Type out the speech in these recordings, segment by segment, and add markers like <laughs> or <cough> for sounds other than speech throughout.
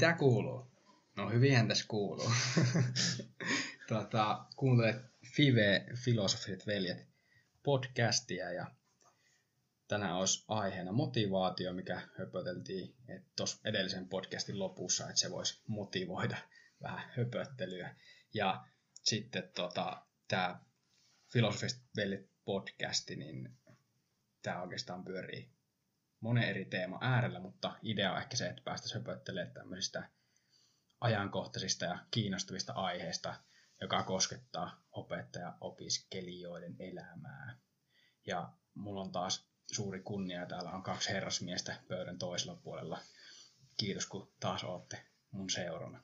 Mitä kuuluu? No hyvinhän tässä kuuluu. <laughs> tota, kuuntelet Five Filosofiset veljet podcastia ja tänään olisi aiheena motivaatio, mikä höpöteltiin tuossa edellisen podcastin lopussa, että se voisi motivoida <laughs> vähän höpöttelyä. Ja sitten tota, tämä Filosofiset veljet podcasti, niin tämä oikeastaan pyörii monen eri teema äärellä, mutta idea on ehkä se, että päästäisiin höpöttelemään tämmöisistä ajankohtaisista ja kiinnostavista aiheista, joka koskettaa opettaja-opiskelijoiden elämää. Ja mulla on taas suuri kunnia, täällä on kaksi herrasmiestä pöydän toisella puolella. Kiitos, kun taas olette mun seurana.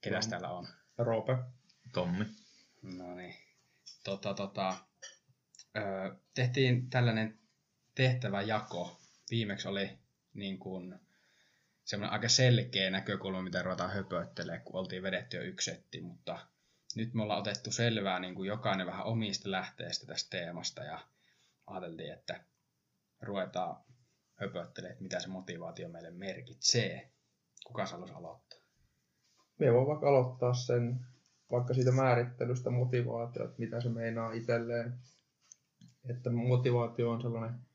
Ketäs täällä on? Roope. Tommi. No niin. Tota, tota, öö, tehtiin tällainen tehtäväjako viimeksi oli niin kuin semmoinen aika selkeä näkökulma, mitä ruvetaan höpöttelemään, kun oltiin vedetty jo yksi mutta nyt me ollaan otettu selvää niin kuin jokainen vähän omista lähteistä tästä teemasta ja ajateltiin, että ruvetaan höpöttelemään, että mitä se motivaatio meille merkitsee. Kuka haluaisi aloittaa? Me voi vaikka aloittaa sen vaikka siitä määrittelystä motivaatio, että mitä se meinaa itselleen. Että motivaatio on sellainen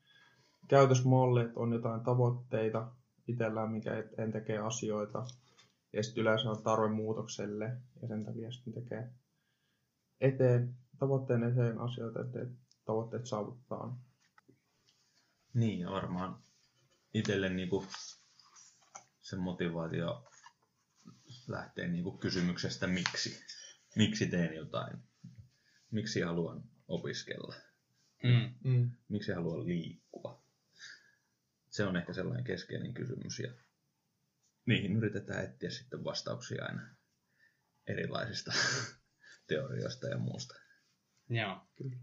käytösmalli, että on jotain tavoitteita itsellään, mikä eteen tekee asioita. Ja sitten yleensä on tarve muutokselle ja sen takia sitten tekee eteen, tavoitteen eteen asioita, että tavoitteet saavutetaan. Niin, ja varmaan itselle niinku se motivaatio lähtee niinku kysymyksestä miksi. Miksi teen jotain? Miksi haluan opiskella? Mm. Mm. Miksi haluan liikkua? Se on ehkä sellainen keskeinen kysymys ja niihin yritetään etsiä sitten vastauksia aina erilaisista <laughs> teorioista ja muusta. Joo, kyllä.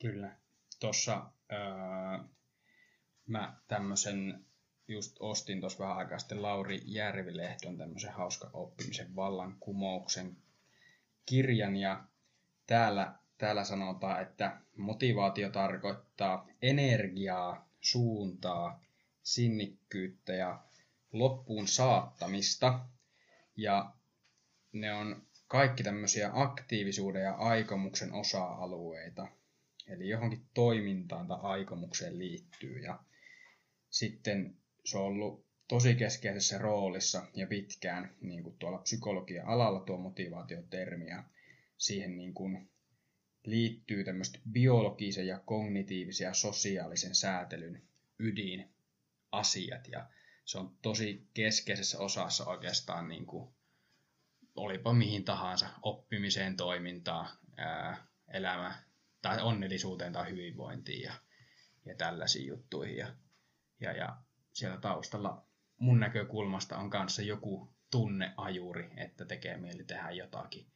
Kyllä. Tuossa öö, mä tämmöisen just ostin tuossa vähän aikaa sitten Lauri Järvilehdon tämmöisen hauska oppimisen vallankumouksen kirjan ja täällä, täällä sanotaan, että motivaatio tarkoittaa energiaa suuntaa, sinnikkyyttä ja loppuun saattamista. Ja ne on kaikki tämmöisiä aktiivisuuden ja aikomuksen osa-alueita. Eli johonkin toimintaan tai aikomukseen liittyy. Ja sitten se on ollut tosi keskeisessä roolissa ja pitkään niin kuin tuolla psykologian alalla tuo motivaatiotermi ja siihen niin kuin liittyy tämmöistä biologisen ja kognitiivisen ja sosiaalisen säätelyn ydin asiat ja se on tosi keskeisessä osassa oikeastaan niin kuin, olipa mihin tahansa oppimiseen, toimintaan, elämä tai onnellisuuteen tai hyvinvointiin ja, ja tällaisiin juttuihin. Ja, ja, ja siellä taustalla mun näkökulmasta on kanssa joku tunneajuri, että tekee mieli tehdä jotakin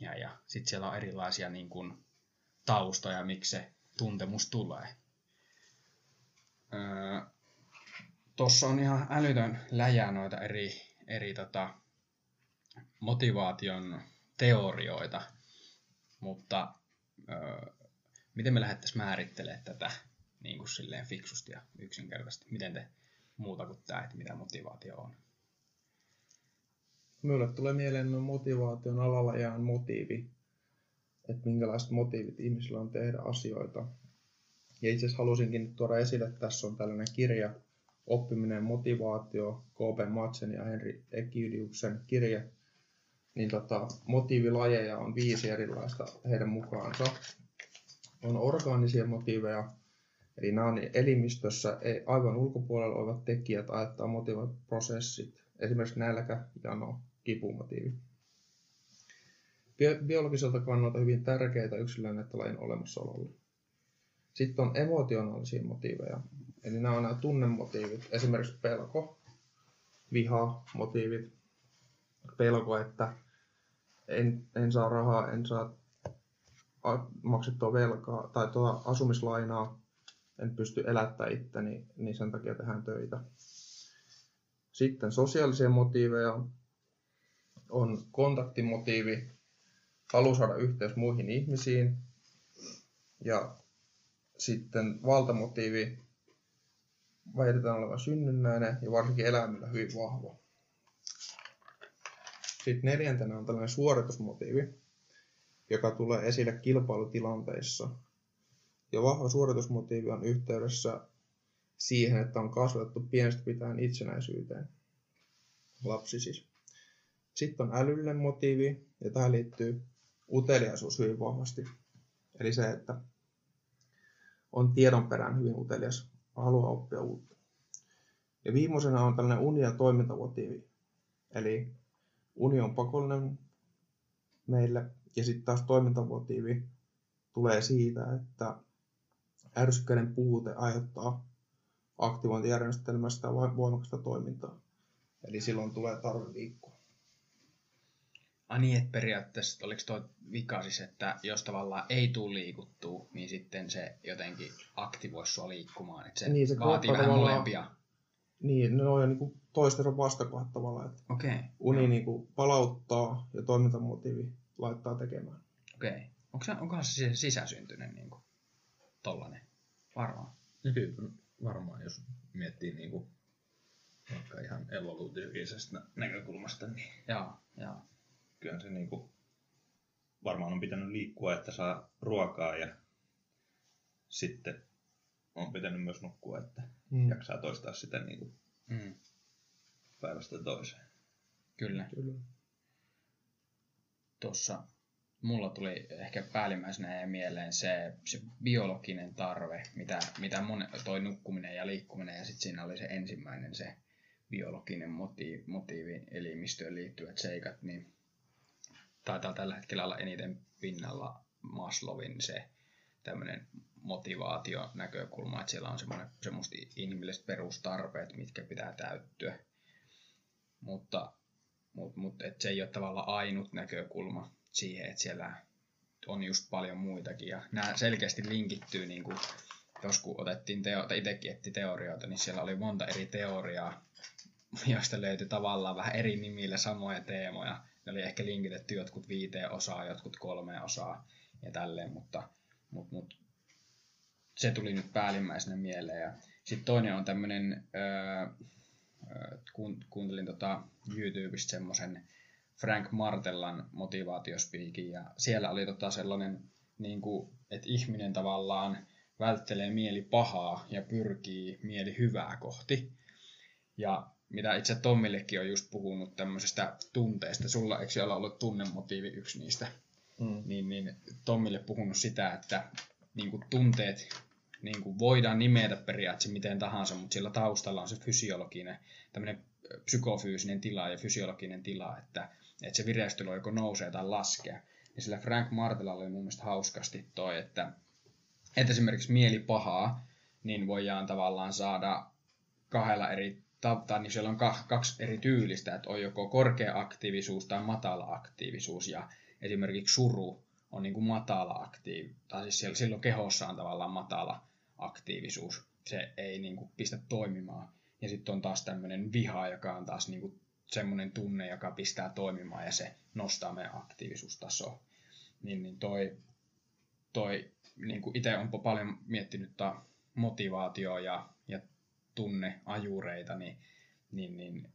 ja, ja sitten siellä on erilaisia niin kuin, taustoja, miksi se tuntemus tulee. Öö, Tuossa on ihan älytön läjä noita eri, eri tota, motivaation teorioita, mutta öö, miten me lähdettäisiin määrittelemään tätä niin kuin silleen fiksusti ja yksinkertaisesti? Miten te muuta kuin tämä, että mitä motivaatio on? Minulle tulee mieleen no motivaation alalla jään motiivi, että minkälaiset motiivit ihmisillä on tehdä asioita. Ja itse asiassa halusinkin tuoda esille, että tässä on tällainen kirja, Oppiminen motivaatio, K.P. Matsen ja Henri Ekidiuksen kirje. Niin tota, motiivilajeja on viisi erilaista heidän mukaansa. On orgaanisia motiiveja, eli nämä on elimistössä aivan ulkopuolella olevat tekijät aiheuttaa motivoivat prosessit, esimerkiksi nälkä, jano, kipumotiivi. Biologiselta kannalta hyvin tärkeitä yksilön että lajin olemassaololle. Sitten on emotionaalisia motiiveja, eli nämä on nämä tunnemotiivit, esimerkiksi pelko, viha, motiivit, pelko, että en, en saa rahaa, en saa maksettua velkaa tai tuota asumislainaa, en pysty elättämään itteni, niin sen takia tehdään töitä. Sitten sosiaalisia motiiveja on kontaktimotiivi, halu saada yhteys muihin ihmisiin ja sitten valtamotiivi väitetään olevan synnynnäinen ja varsinkin eläimillä hyvin vahva. Sitten neljäntenä on tällainen suoritusmotiivi, joka tulee esille kilpailutilanteissa. Ja vahva suoritusmotiivi on yhteydessä siihen, että on kasvatettu pienestä pitäen itsenäisyyteen. Lapsi siis. Sitten on älyllinen motiivi, ja tähän liittyy uteliaisuus hyvin vahvasti. Eli se, että on tiedon perään hyvin utelias, haluaa oppia uutta. Ja viimeisenä on tällainen uni- ja toimintamotiivi. Eli uni on pakollinen meille, ja sitten taas toimintamotiivi tulee siitä, että ärsykkeiden puute aiheuttaa aktivointijärjestelmästä voimakasta toimintaa. Eli silloin tulee tarve liikkua. Ah niin, että periaatteessa oliko tuo vika siis, että jos tavallaan ei tule liikuttua, niin sitten se jotenkin aktivoisi sua liikkumaan. Että se, Niin, se vaatii vähän tavallaan- molempia. Niin, ne on jo niin toistensa vastakohdat tavallaan. Että Okei. uni niin kuin palauttaa ja toimintamotiivi laittaa tekemään. Okei. Onko se, onkohan se siis sisäsyntyinen niin kuin, tollanen? Varmaan. Ja kyllä varmaan, jos miettii niin kuin, vaikka ihan evoluutiokisesta näkökulmasta, niin Joo, joo. Kyllä se niin kuin, varmaan on pitänyt liikkua, että saa ruokaa ja sitten on pitänyt myös nukkua, että Mm. jaksaa toistaa sitä niin kuin, Mm, päivästä toiseen. kyllä. Kyllä. Tuossa mulla tuli ehkä päällimmäisenä mieleen se, se biologinen tarve, mitä, mitä mon, toi nukkuminen ja liikkuminen, ja sitten siinä oli se ensimmäinen se biologinen motiivi, motiivi elimistöön liittyvät seikat, niin taitaa tällä hetkellä olla eniten pinnalla Maslowin se tämmöinen motivaationäkökulma, että siellä on semmoinen, semmoista inhimilliset perustarpeet, mitkä pitää täyttyä. Mutta mutta mut, et se ei ole tavallaan ainut näkökulma siihen, että siellä on just paljon muitakin. Ja nämä selkeästi linkittyy, niin kuin, jos kun otettiin teo, tai itsekin etti teorioita, niin siellä oli monta eri teoriaa, joista löytyi tavallaan vähän eri nimillä samoja teemoja. Ne oli ehkä linkitetty jotkut viiteen osaa, jotkut kolmeen osaa ja tälleen, mutta, mutta, mutta se tuli nyt päällimmäisenä mieleen. Ja sitten toinen on tämmöinen, kuun- kuuntelin tota YouTubesta semmoisen Frank Martellan motivaatiospiikin, ja siellä oli tota sellainen, niin kuin, että ihminen tavallaan välttelee mieli pahaa ja pyrkii mieli hyvää kohti. Ja mitä itse Tommillekin on just puhunut tämmöisestä tunteesta, sulla eikö siellä ollut tunnemotiivi yksi niistä, Mm. niin, niin Tommille puhunut sitä, että niin kuin tunteet niin kuin voidaan nimetä periaatteessa miten tahansa, mutta sillä taustalla on se fysiologinen, tämmöinen psykofyysinen tila ja fysiologinen tila, että, että se vireystila joko nousee tai laskee. Ja sillä Frank Martelalla oli mun mielestä hauskasti toi, että, että esimerkiksi mieli pahaa, niin voidaan tavallaan saada kahdella eri ta- tai niin siellä on ka- kaksi eri tyylistä, että on joko korkea aktiivisuus tai matala aktiivisuus, ja esimerkiksi suru on niin kuin matala aktiivi, tai siis siellä, silloin kehossa on tavallaan matala aktiivisuus, se ei niin kuin pistä toimimaan. Ja sitten on taas tämmöinen viha, joka on taas niin kuin semmoinen tunne, joka pistää toimimaan, ja se nostaa meidän aktiivisuustasoa. Niin, niin toi, toi niin kuin itse on paljon miettinyt motivaatioa ja, ja tunneajureita, niin, niin, niin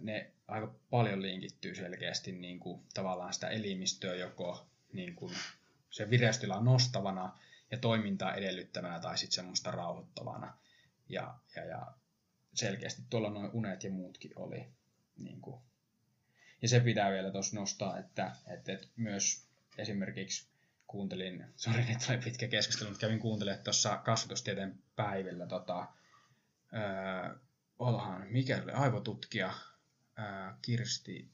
ne aika paljon linkittyy selkeästi niin kuin, tavallaan sitä elimistöä joko niin kuin, se vireystila nostavana ja toimintaa edellyttävänä tai sitten semmoista rauhoittavana. Ja, ja, ja selkeästi tuolla noin unet ja muutkin oli. Niin kuin. Ja se pitää vielä tuossa nostaa, että, että, että myös esimerkiksi kuuntelin, sori nyt oli pitkä keskustelu, mutta kävin kuuntelemaan tuossa kasvatustieteen päivillä tota, öö, olahan, mikä aivotutkija öö, Kirsti,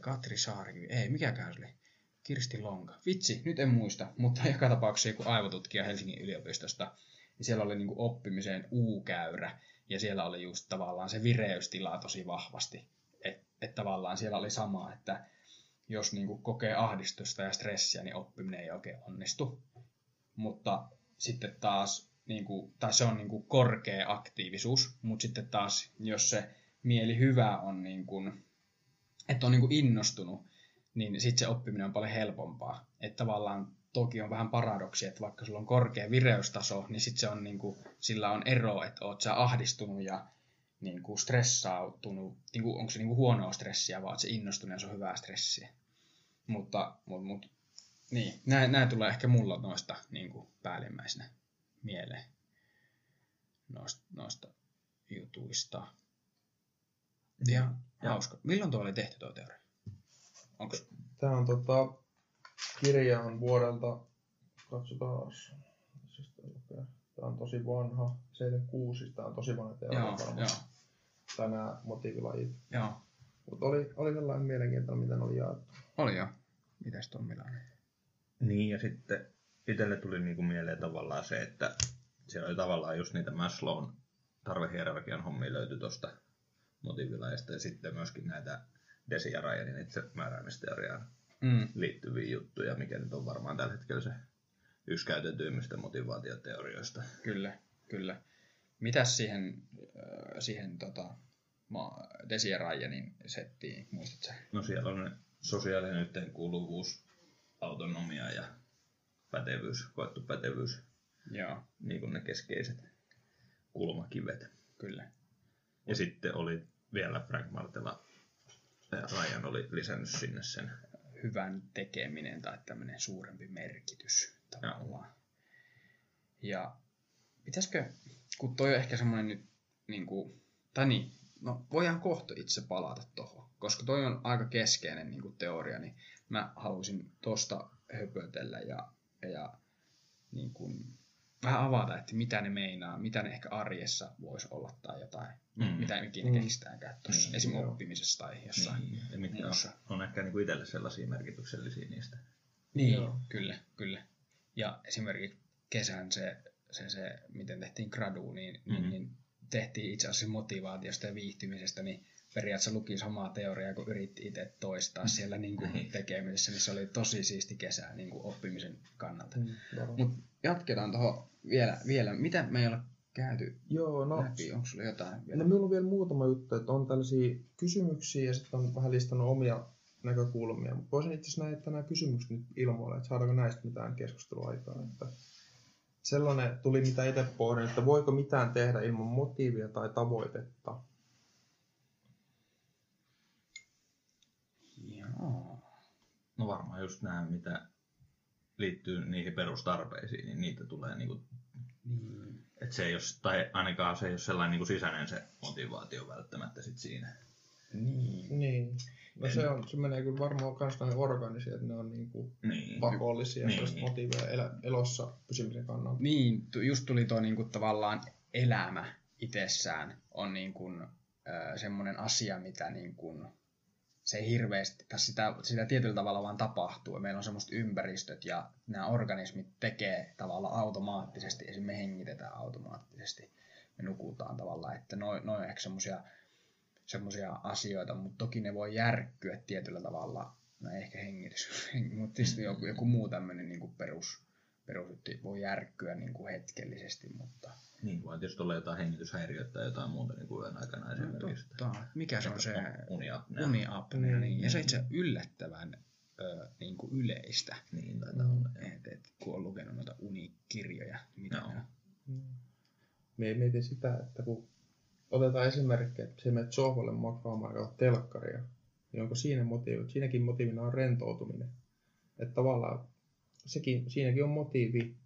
Katri Saarikivi, ei, mikäkään se oli, Kirsti Lonka. Vitsi, nyt en muista, mutta <laughs> joka tapauksessa joku aivotutkija Helsingin yliopistosta, niin siellä oli niinku oppimiseen U-käyrä, ja siellä oli just tavallaan se vireystila tosi vahvasti. Että et tavallaan siellä oli sama, että jos niinku kokee ahdistusta ja stressiä, niin oppiminen ei oikein onnistu. Mutta sitten taas, niinku, tai se on niinku korkea aktiivisuus, mutta sitten taas, jos se mieli hyvä on, niinku, että on niinku innostunut, niin sitten se oppiminen on paljon helpompaa. Että tavallaan toki on vähän paradoksi, että vaikka sulla on korkea vireystaso, niin sitten se on niinku, sillä on ero, että oot sä ahdistunut ja niin kuin stressautunut, niin kuin, onko se niin kuin huonoa stressiä, vaan se innostunut ja se on hyvää stressiä. Mutta, mutta, mutta niin, nämä, tulee ehkä mulla noista niin kuin päällimmäisenä mieleen noista, noista jutuista. Ja, ja hauska. Milloin tuo oli tehty tuo teoria? Onko... Tämä on tota, kirja on vuodelta, katsotaan, Tämä on tosi vanha, 76, tämä on tosi vanha teoria joo, varmaan. Joo. Tai nämä motiivilajit. Joo. Mutta oli, oli sellainen mielenkiintoinen, miten oli jaettu. Oli joo. Mitäs tuon Milanen? Niin, ja sitten itselle tuli niinku mieleen tavallaan se, että siellä oli tavallaan just niitä Maslown tarvehierarkian hommia löytyi tuosta motiivilajista ja sitten myöskin näitä Desi ja Ryanin itsemääräämisteoriaan mm. liittyviä juttuja, mikä nyt on varmaan tällä hetkellä se yksi käytetyimmistä motivaatioteorioista. Kyllä, kyllä. Mitäs siihen, äh, siihen tota, Desi ja Ryanin settiin, muistatko No siellä on sosiaalinen yhteenkuuluvuus, autonomia ja pätevyys, koettu pätevyys. Joo. Niin kuin ne keskeiset kulmakivet. Kyllä. Ja sitten oli vielä Frank Martela Ryan oli lisännyt sinne sen hyvän tekeminen tai tämmöinen suurempi merkitys tavallaan. Ja, ja pitäisikö, kun toi on ehkä semmoinen nyt, niin kuin, tai niin, no voidaan kohta itse palata tuohon, koska toi on aika keskeinen niin kuin teoria, niin mä halusin tosta höpötellä ja, ja niin kuin, vähän avata, että mitä ne meinaa, mitä ne ehkä arjessa voisi olla tai jotain, mm. mitä ikinä mm. keksitäänkään tuossa, niin, esimerkiksi joo. oppimisessa tai jossain niin, ja mitkä on, on ehkä niin kuin itselle sellaisia merkityksellisiä niistä. Niin, joo. kyllä, kyllä. Ja esimerkiksi kesän se, se, se miten tehtiin gradu, niin, niin mm-hmm. niin, niin tehtiin itse asiassa motivaatiosta ja viihtymisestä, niin periaatteessa luki samaa teoriaa, kun yritti itse toistaa mm. siellä niin kuin niin. tekemisessä, niin se oli tosi siisti kesä niin kuin oppimisen kannalta. Mm, Mutta jatketaan tuohon vielä, vielä. Mitä me ei ole käyty Joo, no, läpi? Onko sulla jotain vielä? No, minulla on vielä muutama juttu, että on tällaisia kysymyksiä ja sitten on vähän listannut omia näkökulmia. Mutta voisin itse asiassa näitä nämä kysymykset nyt ilmoille, että saadaanko näistä mitään keskustelua aikaa. Että sellainen tuli, mitä itse pohdin, että voiko mitään tehdä ilman motiivia tai tavoitetta. No varmaan just nämä, mitä liittyy niihin perustarpeisiin, niin niitä tulee niinku, niin. että se ei ole, tai ainakaan se ei ole sellainen niinku sisäinen se motivaatio välttämättä sit siinä. Niin. niin. No se, on, se menee kyllä varmaan myös näihin organisiin, että ne on niinku niin. pakollisia niin. motiiveja elä, elossa pysymisen kannalta. Niin, just tuli tuo niinku tavallaan elämä itsessään on niinku, äh, semmoinen asia, mitä niinku, se ei hirveästi, tai sitä, sitä tietyllä tavalla vaan tapahtuu. Meillä on semmoiset ympäristöt ja nämä organismit tekee tavallaan automaattisesti, esimerkiksi me hengitetään automaattisesti, me nukutaan tavallaan, että noin noi ehkä semmoisia semmoisia asioita, mutta toki ne voi järkkyä tietyllä tavalla, no ehkä hengitys, <laughs> mutta tietysti joku, joku muu tämmöinen niin perus, perus voi järkkyä niin kuin hetkellisesti, mutta... Niin, voi tietysti olla jotain hengityshäiriöitä tai jotain muuta niin kuin yön aikana no, esimerkiksi. Totta. Mikä se on se uniapnea? uniapnea niin. Ja se itse yllättävän ö, niin kuin yleistä. Niin, taitaa olla. Et, et, kun on lukenut noita unikirjoja, mitä no. on. Me mietin sitä, että kun otetaan esimerkki, että se menet sohvalle makaamaan ja telkkaria, niin onko siinä motiivi? Siinäkin motiivina on rentoutuminen. Että tavallaan sekin, siinäkin on motiivi,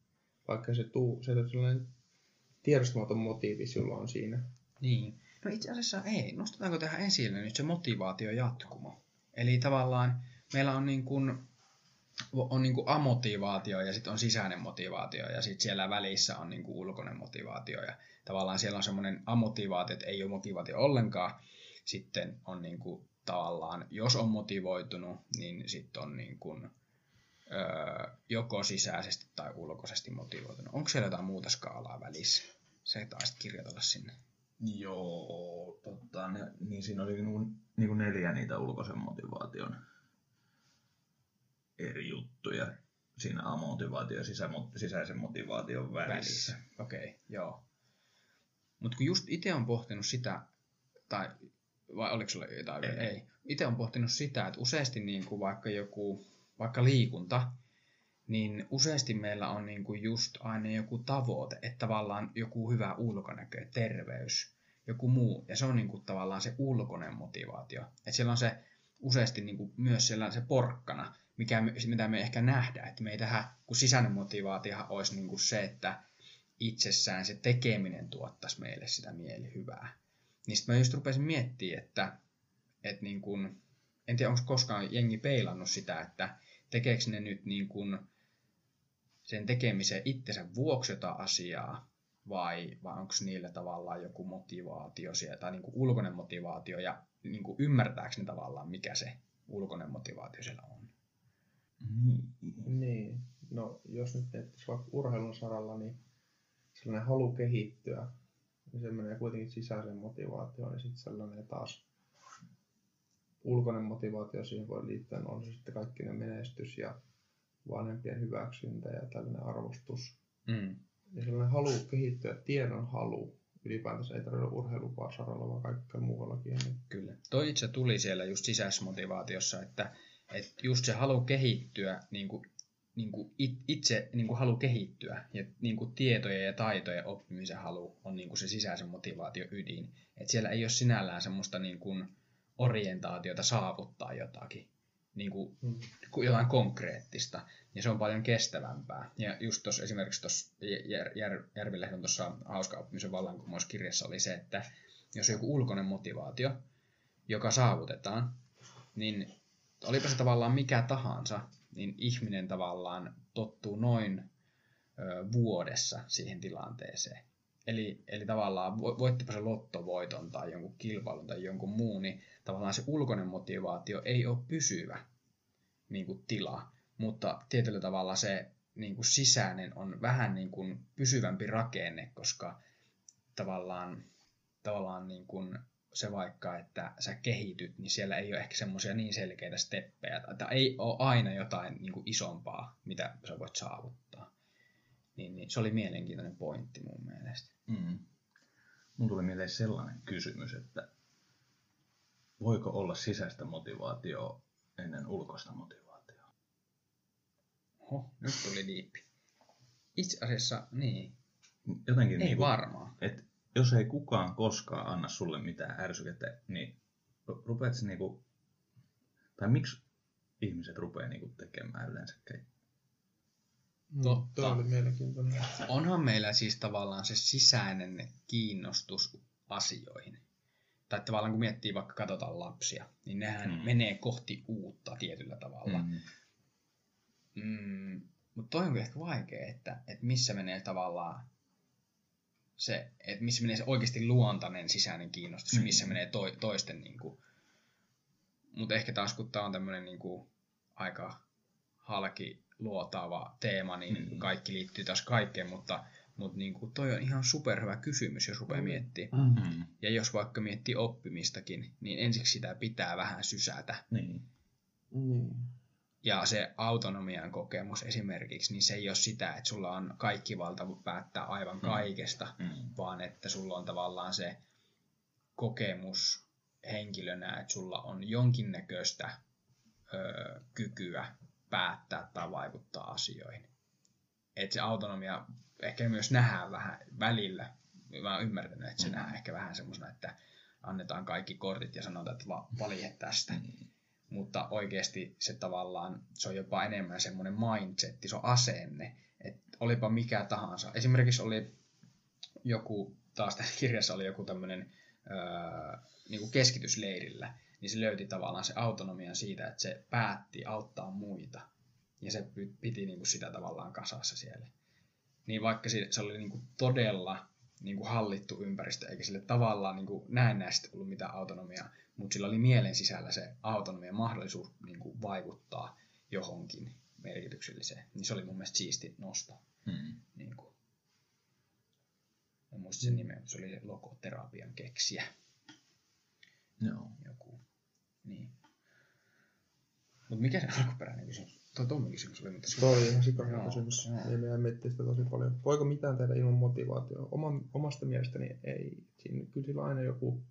vaikka se, tuu, se on sellainen tiedostamaton motiivi sulla on siinä. Niin. No itse asiassa ei. Nostetaanko tähän esille nyt se motivaatio jatkumo? Eli tavallaan meillä on niin kuin, on niin kuin amotivaatio ja sitten on sisäinen motivaatio ja sitten siellä välissä on niin kuin ulkoinen motivaatio ja tavallaan siellä on semmoinen amotivaatio, että ei ole motivaatio ollenkaan. Sitten on niin kuin, tavallaan, jos on motivoitunut, niin sitten on niin kuin, joko sisäisesti tai ulkoisesti motivoitunut. Onko siellä jotain muuta skaalaa välissä? Se taisit kirjoitella sinne. Joo, totta, ne, niin siinä oli niinku, niinku neljä niitä ulkoisen motivaation eri juttuja siinä amotivaatio ja sisä, sisäisen motivaation välissä. välissä. Okei, okay, joo. Mutta kun just itse on pohtinut sitä, tai vai oliko sulla jotain ei. ei. Itse on pohtinut sitä, että useasti niin kuin vaikka joku, vaikka liikunta, niin useasti meillä on niin kuin just aina joku tavoite, että tavallaan joku hyvä ulkonäkö, terveys. joku muu, ja se on niin kuin tavallaan se ulkoinen motivaatio. Että siellä on se useasti niin kuin myös siellä se porkkana, mikä, mitä me ehkä nähdään, että me ei tähän, kun sisäinen motivaatiohan olisi niin kuin se, että itsessään se tekeminen tuottaisi meille sitä mielihyvää. Niin sitten mä just rupesin miettimään, että, että niin kuin, en tiedä, onko koskaan jengi peilannut sitä, että tekeekö ne nyt niin kuin sen tekemisen itsensä vuoksi jotain asiaa, vai, vai onko niillä tavallaan joku motivaatio siellä, tai niin kuin ulkoinen motivaatio, ja niin kuin ymmärtääkö ne tavallaan, mikä se ulkoinen motivaatio siellä on? Niin. niin. No, jos nyt miettis vaikka urheilun saralla, niin sellainen halu kehittyä, niin se menee kuitenkin sisäiseen motivaatioon, niin sitten sellainen taas ulkoinen motivaatio siihen voi liittyä, on se sitten kaikki ne menestys ja vanhempien hyväksyntä ja tällainen arvostus. Mm. Ja sellainen halu kehittyä, tiedon halu, ylipäätänsä ei tarvitse urheilupaa vaan kaikkea muuallakin. Kyllä. Toi itse tuli siellä just sisäisessä motivaatiossa, että, että just se halu kehittyä niin kuin niin kuin itse niin kuin halu kehittyä ja niin kuin tietoja ja taitoja oppimisen halu on niin kuin se sisäisen motivaatio ydin. Et siellä ei ole sinällään semmoista niin kuin orientaatiota saavuttaa jotakin, niin kuin, mm. jotain konkreettista, ja se on paljon kestävämpää. Ja just tuossa esimerkiksi tuossa Jär, Jär, Järvilehdon tuossa hauska oppimisen vallankumouskirjassa oli se, että jos on joku ulkoinen motivaatio, joka saavutetaan, niin olipa se tavallaan mikä tahansa, niin ihminen tavallaan tottuu noin ö, vuodessa siihen tilanteeseen. Eli, eli tavallaan voittipa se lottovoiton tai jonkun kilpailun tai jonkun muun, niin tavallaan se ulkoinen motivaatio ei ole pysyvä niin kuin tila, mutta tietyllä tavalla se niin kuin sisäinen on vähän niin kuin pysyvämpi rakenne, koska tavallaan, tavallaan niin kuin se vaikka, että sä kehityt, niin siellä ei ole ehkä semmoisia niin selkeitä steppejä, tai ei ole aina jotain niin kuin isompaa, mitä sä voit saavuttaa. Niin, niin se oli mielenkiintoinen pointti mun mielestä. Mm. Mun tuli mieleen sellainen kysymys, että voiko olla sisäistä motivaatioa ennen ulkoista motivaatiota? Oho, nyt tuli diippi. Itse asiassa niin. Jotenkin ei niin kuin, varmaan. Et jos ei kukaan koskaan anna sulle mitään ärsykettä, niin rupeat niinku, tai miksi ihmiset rupeaa niinku tekemään yleensäkään? Mm, Totta. Tuo oli mielenkiintoinen. Onhan meillä siis tavallaan se sisäinen kiinnostus asioihin. Tai tavallaan kun miettii vaikka katsotaan lapsia, niin nehän mm. menee kohti uutta tietyllä tavalla. Mm. Mm, mutta toi on ehkä vaikea, että, että missä menee tavallaan se, että missä menee se oikeasti luontainen sisäinen kiinnostus, mm. missä menee to, toisten niin kuin, mutta ehkä taas kun tämä on tämmöinen niin kuin, aika halki luotaava teema, niin mm. kaikki liittyy taas kaikkeen, mutta, mutta niin kuin, toi on ihan superhyvä kysymys, jos rupeaa miettimään. Mm. Ja jos vaikka miettii oppimistakin, niin ensiksi sitä pitää vähän sysätä. Niin. Mm ja se autonomian kokemus esimerkiksi, niin se ei ole sitä, että sulla on kaikki valta päättää aivan mm. kaikesta, mm. vaan että sulla on tavallaan se kokemus henkilönä, että sulla on jonkinnäköistä ö, kykyä päättää tai vaikuttaa asioihin. Että se autonomia ehkä myös nähdään vähän välillä. Mä oon ymmärtänyt, että se mm. nähdään ehkä vähän semmoisena, että annetaan kaikki kortit ja sanotaan, että valje tästä. Mm mutta oikeasti se tavallaan, se on jopa enemmän semmoinen mindset, se on asenne, että olipa mikä tahansa. Esimerkiksi oli joku, taas tässä kirjassa oli joku tämmöinen öö, niin kuin keskitysleirillä, niin se löyti tavallaan se autonomian siitä, että se päätti auttaa muita. Ja se piti niin kuin sitä tavallaan kasassa siellä. Niin vaikka se oli niin kuin todella niin kuin hallittu ympäristö, eikä sille tavallaan niin kuin näennäisesti ollut mitään autonomiaa, mutta sillä oli mielen sisällä se autonomia mahdollisuus niin kuin vaikuttaa johonkin merkitykselliseen. Niin se oli mun mielestä siisti nosto. Hmm. Niin kuin. Mä muistin sen nimen, mutta se oli logoterapian keksiä. Joo. Joku. Niin. Mutta mikä se alkuperäinen kysymys? Tuo Tommin kysymys oli, mutta... Toi on ihan sikana kysymys. Ei meidän miettiä sitä tosi paljon. Voiko mitään tehdä ilman motivaatiota? Oma, omasta mielestäni ei. Siinä, kyllä sillä aina joku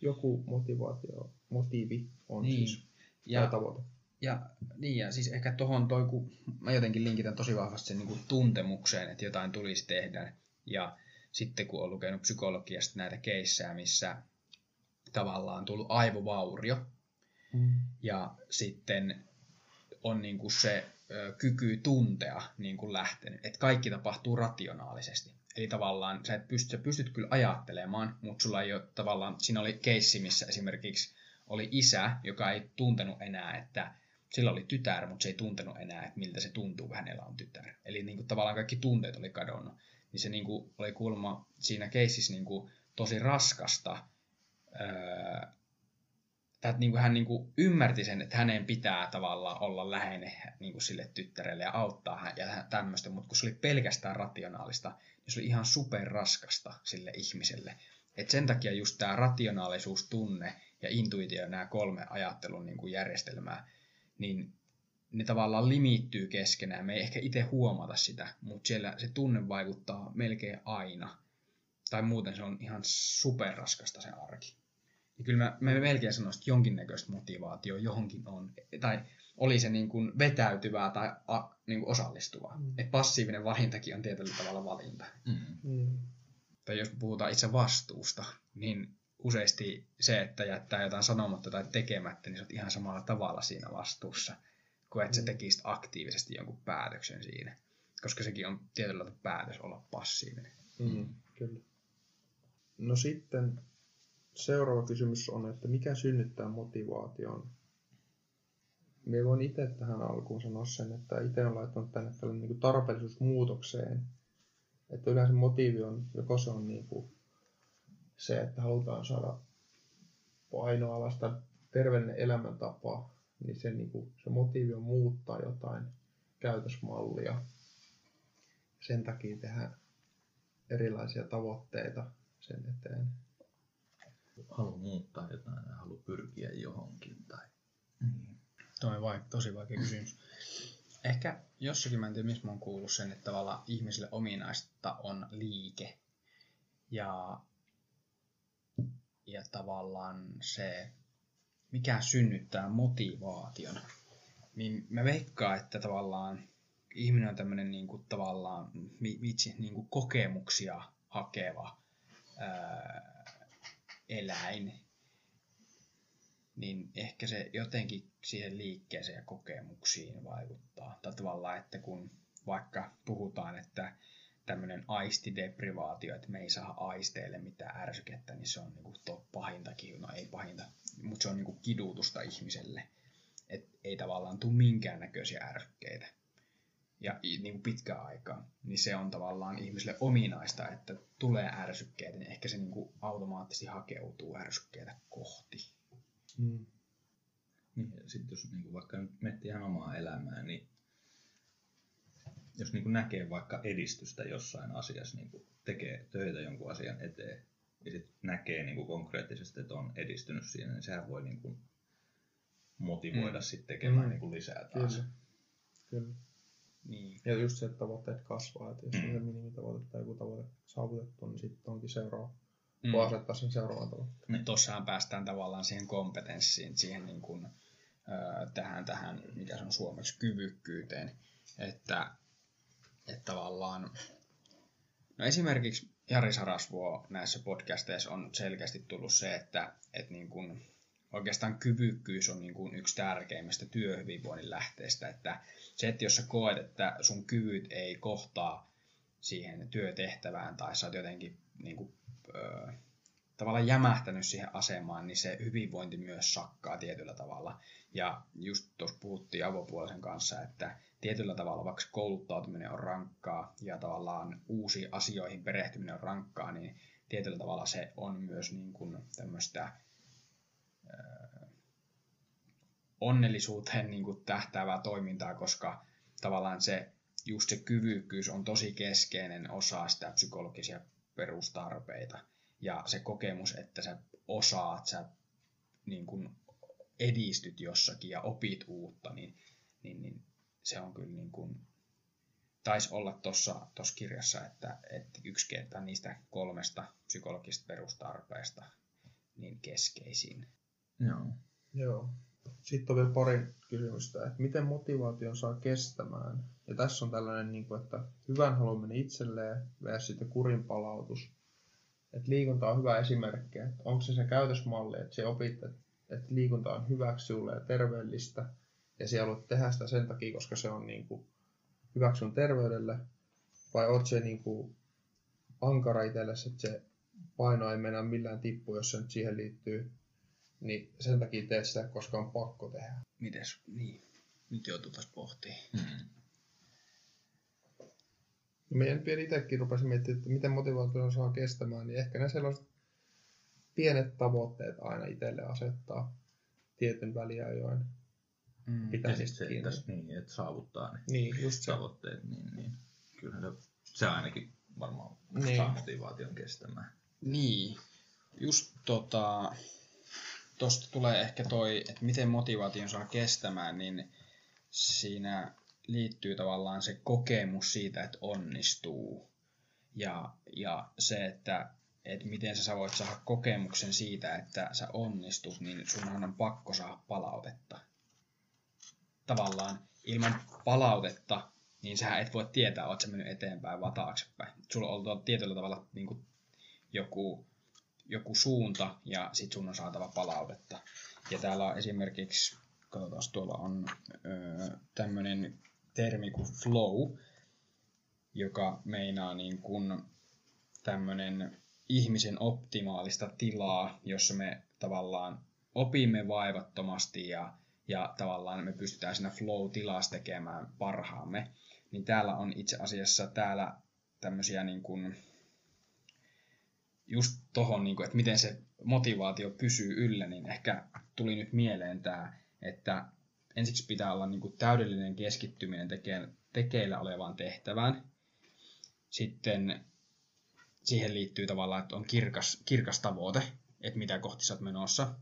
joku motivaatio, motiivi on niin. siis ja, tavoite. Ja, niin, ja siis ehkä tuohon toi, kun mä jotenkin linkitän tosi vahvasti sen niin kuin tuntemukseen, että jotain tulisi tehdä. Ja sitten kun on lukenut psykologiasta näitä keissejä, missä tavallaan tullut aivovaurio, Mm. ja sitten on niin kuin se ö, kyky tuntea niin kuin lähtenyt, että kaikki tapahtuu rationaalisesti. Eli tavallaan sä, et pysty, sä pystyt kyllä ajattelemaan, mutta sulla ei ole tavallaan, siinä oli keissi, missä esimerkiksi oli isä, joka ei tuntenut enää, että sillä oli tytär, mutta se ei tuntenut enää, että miltä se tuntuu, kun hänellä on tytär. Eli niin kuin tavallaan kaikki tunteet oli kadonnut. Niin se niin kuin oli kuulemma siinä keississä niin kuin tosi raskasta, öö, että niin kuin hän niin kuin ymmärti sen, että hänen pitää tavallaan olla läheinen niin kuin sille tyttärelle ja auttaa hän ja tämmöistä, mutta kun se oli pelkästään rationaalista, niin se oli ihan superraskasta sille ihmiselle. Et sen takia just tämä rationaalisuus, tunne ja intuitio, nämä kolme ajattelun niin kuin järjestelmää, niin ne tavallaan limittyy keskenään. Me ei ehkä itse huomata sitä, mutta siellä se tunne vaikuttaa melkein aina. Tai muuten se on ihan superraskasta se arki. Ja kyllä mä, mä melkein sanoisin, että jonkinnäköistä motivaatio johonkin on. Tai oli se niin kuin vetäytyvää tai a, niin kuin osallistuvaa. Mm. Mm. Et passiivinen valintakin on tietyllä tavalla valinta. Mm. Niin. Tai jos puhutaan itse vastuusta, niin useasti se, että jättää jotain sanomatta tai tekemättä, niin sä oot ihan samalla tavalla siinä vastuussa, kuin että sä Mm. tekisit aktiivisesti jonkun päätöksen siinä. Koska sekin on tietyllä tavalla päätös olla passiivinen. Mm. Kyllä. No sitten seuraava kysymys on, että mikä synnyttää motivaation? Minä voin itse tähän alkuun sanoa sen, että itse olen laittanut tänne tällainen niin tarpeellisuus muutokseen. Että yleensä motiivi on, joko se on niin kuin se, että halutaan saada painoa alasta terveellinen elämäntapa, niin se, niin kuin, se motiivi on muuttaa jotain käytösmallia. Sen takia tehdään erilaisia tavoitteita sen eteen. Halu muuttaa jotain ja halu pyrkiä johonkin. Tai... Niin. Tuo on vaik- tosi vaikea kysymys. Ehkä jossakin, mä en tiedä missä mä oon kuullut sen, että tavallaan ihmisille ominaista on liike. Ja, ja tavallaan se, mikä synnyttää motivaation. Niin mä veikkaan, että tavallaan ihminen on tämmöinen niin kuin, tavallaan vi- vitsi, niin kuin kokemuksia hakeva ää, eläin niin ehkä se jotenkin siihen liikkeeseen ja kokemuksiin vaikuttaa. Tai tavallaan, että kun vaikka puhutaan, että tämmöinen aistideprivaatio, että me ei saa aisteille mitään ärsykettä, niin se on niinku to pahintakin, no ei pahinta, mutta se on niinku kidutusta ihmiselle. Et ei tavallaan tule minkäännäköisiä ärsykkeitä. Ja i- niinku pitkään aikaa, niin se on tavallaan ihmiselle ominaista, että tulee ärsykkeitä, niin ehkä se niinku automaattisesti hakeutuu ärsykkeitä kohti. Mm. Niin, sitten jos niin vaikka nyt miettii ihan omaa elämää, niin jos niin näkee vaikka edistystä jossain asiassa, niin tekee töitä jonkun asian eteen, ja sitten näkee niin konkreettisesti, että on edistynyt siinä, niin sehän voi niin motivoida Mm. sitten tekemään Mm. niin lisää taas. Kyllä. Kyllä. Niin. Ja just se, että tavoitteet kasvaa, että jos on se minimitavoite tai joku tavoite saavutettu, niin sitten onkin seuraava. Mm. Voi asettaa sen seuraavan tavoitteen. Niin tossahan päästään tavallaan siihen kompetenssiin, siihen niin kuin, tähän, tähän, mikä se on suomeksi, kyvykkyyteen. Että, että tavallaan, no esimerkiksi Jari Sarasvuo näissä podcasteissa on selkeästi tullut se, että, että niin kuin, oikeastaan kyvykkyys on niin kuin yksi tärkeimmistä työhyvinvoinnin lähteistä. Että se, että jos sä koet, että sun kyvyt ei kohtaa siihen työtehtävään tai sä oot jotenkin niin kuin, ö, tavallaan jämähtänyt siihen asemaan, niin se hyvinvointi myös sakkaa tietyllä tavalla. Ja just tuossa puhuttiin avopuolisen kanssa, että tietyllä tavalla vaikka kouluttautuminen on rankkaa ja tavallaan uusiin asioihin perehtyminen on rankkaa, niin tietyllä tavalla se on myös niin kuin tämmöistä onnellisuuteen niin kuin tähtäävää toimintaa, koska tavallaan se just se kyvykkyys on tosi keskeinen osa sitä psykologisia perustarpeita. Ja se kokemus, että sä osaat, sä niin kuin edistyt jossakin ja opit uutta, niin, niin, niin se on kyllä niin kuin, taisi olla tuossa kirjassa, että, että yksi kerta niistä kolmesta psykologisesta perustarpeesta niin keskeisin. Joo. Joo. Sitten on vielä pari kysymystä, että miten motivaation saa kestämään. Ja tässä on tällainen, niin kuin, että hyvän haluaminen itselleen ja sitten kurin palautus. Et liikunta on hyvä esimerkki, onko se se käytösmalli, että se opit, että, liikunta on hyväksi sinulle ja terveellistä, ja siellä haluat tehdä sitä sen takia, koska se on niin kuin, hyväksi sun terveydelle, vai oot se niin kuin, ankara itsellesi, että se paino ei mennä millään tippu, jos se nyt siihen liittyy, niin sen takia teet sitä, koska on pakko tehdä. Mites, niin. Nyt joutuu taas pohtimaan. Mm. Meidän vielä itsekin rupesin miettimään, että miten motivaatio saa kestämään, niin ehkä ne sellaiset pienet tavoitteet aina itselle asettaa tietyn väliajoin. Mm. Pitää sitten se, tässä, niin, että saavuttaa ne Niin, just se. tavoitteet, niin, niin kyllähän se, se ainakin varmaan Niin. saa motivaation kestämään. Niin, just tota, tosta tulee ehkä toi, että miten motivaation saa kestämään, niin siinä liittyy tavallaan se kokemus siitä, että onnistuu. Ja, ja se, että, että miten sä voit saada kokemuksen siitä, että sä onnistut, niin sunhan on pakko saada palautetta. Tavallaan ilman palautetta, niin sä et voi tietää, oot sä mennyt eteenpäin vai taaksepäin. Sulla on tietyllä tavalla niin kuin joku, joku suunta ja sit sun on saatava palautetta. Ja täällä on esimerkiksi, katsotaan, tuolla on öö, tämmöinen termi kuin flow, joka meinaa niin kuin tämmöinen ihmisen optimaalista tilaa, jossa me tavallaan opimme vaivattomasti ja, ja tavallaan me pystytään siinä flow-tilassa tekemään parhaamme. Niin täällä on itse asiassa täällä tämmöisiä niin kuin, just tohon, niin kuin, että miten se motivaatio pysyy yllä, niin ehkä tuli nyt mieleen tämä, että ensiksi pitää olla niin kuin täydellinen keskittyminen tekeen, tekeillä olevaan tehtävään. Sitten siihen liittyy tavallaan, että on kirkas, kirkas tavoite, että mitä kohti sä oot menossa.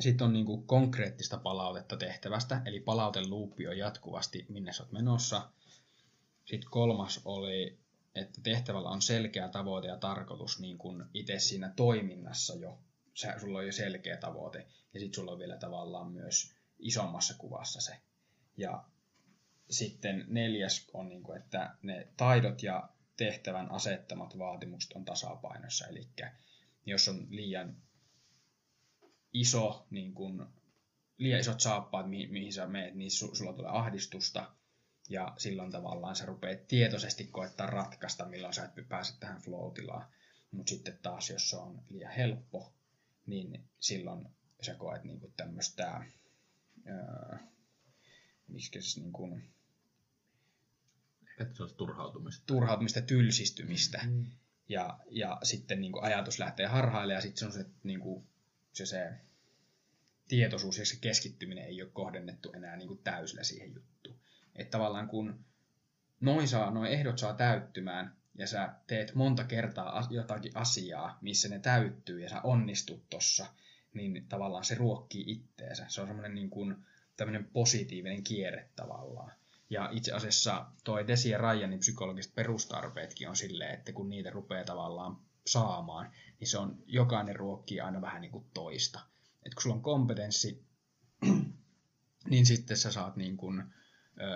Sitten on niin kuin konkreettista palautetta tehtävästä, eli palauteluuppi on jatkuvasti, minne sä oot menossa. Sitten kolmas oli, että tehtävällä on selkeä tavoite ja tarkoitus niin kuin itse siinä toiminnassa jo. Sä, sulla on jo selkeä tavoite, ja sitten sulla on vielä tavallaan myös isommassa kuvassa se. Ja sitten neljäs on, niin kuin, että ne taidot ja tehtävän asettamat vaatimukset on tasapainossa. Eli jos on liian iso, niin kuin, liian isot saappaat, mihin, mihin sä meet, niin su, sulla tulee ahdistusta. Ja silloin tavallaan sä rupeat tietoisesti koettaa ratkaista, milloin sä et pääse tähän flow-tilaan. Mutta sitten taas, jos se on liian helppo, niin silloin sä koet niin tämmöistä, miksi siis niin kuin, Että se olisi turhautumista. turhautumista, tylsistymistä. Mm. Ja, ja sitten niin kuin ajatus lähtee harhaille ja sitten se on se, niin kuin, se, se tietoisuus ja se keskittyminen ei ole kohdennettu enää niin kuin täysillä siihen juttuun. Että tavallaan kun noin, saa, noin ehdot saa täyttymään ja sä teet monta kertaa jotakin asiaa, missä ne täyttyy ja sä onnistut tossa, niin tavallaan se ruokkii itteensä. Se on semmoinen niin kuin, tämmöinen positiivinen kierre tavallaan. Ja itse asiassa toi Desi ja Ryanin psykologiset perustarpeetkin on silleen, että kun niitä rupeaa tavallaan saamaan, niin se on jokainen ruokkii aina vähän niin kuin toista. Et kun sulla on kompetenssi, <clears throat> niin sitten sä saat niin kuin,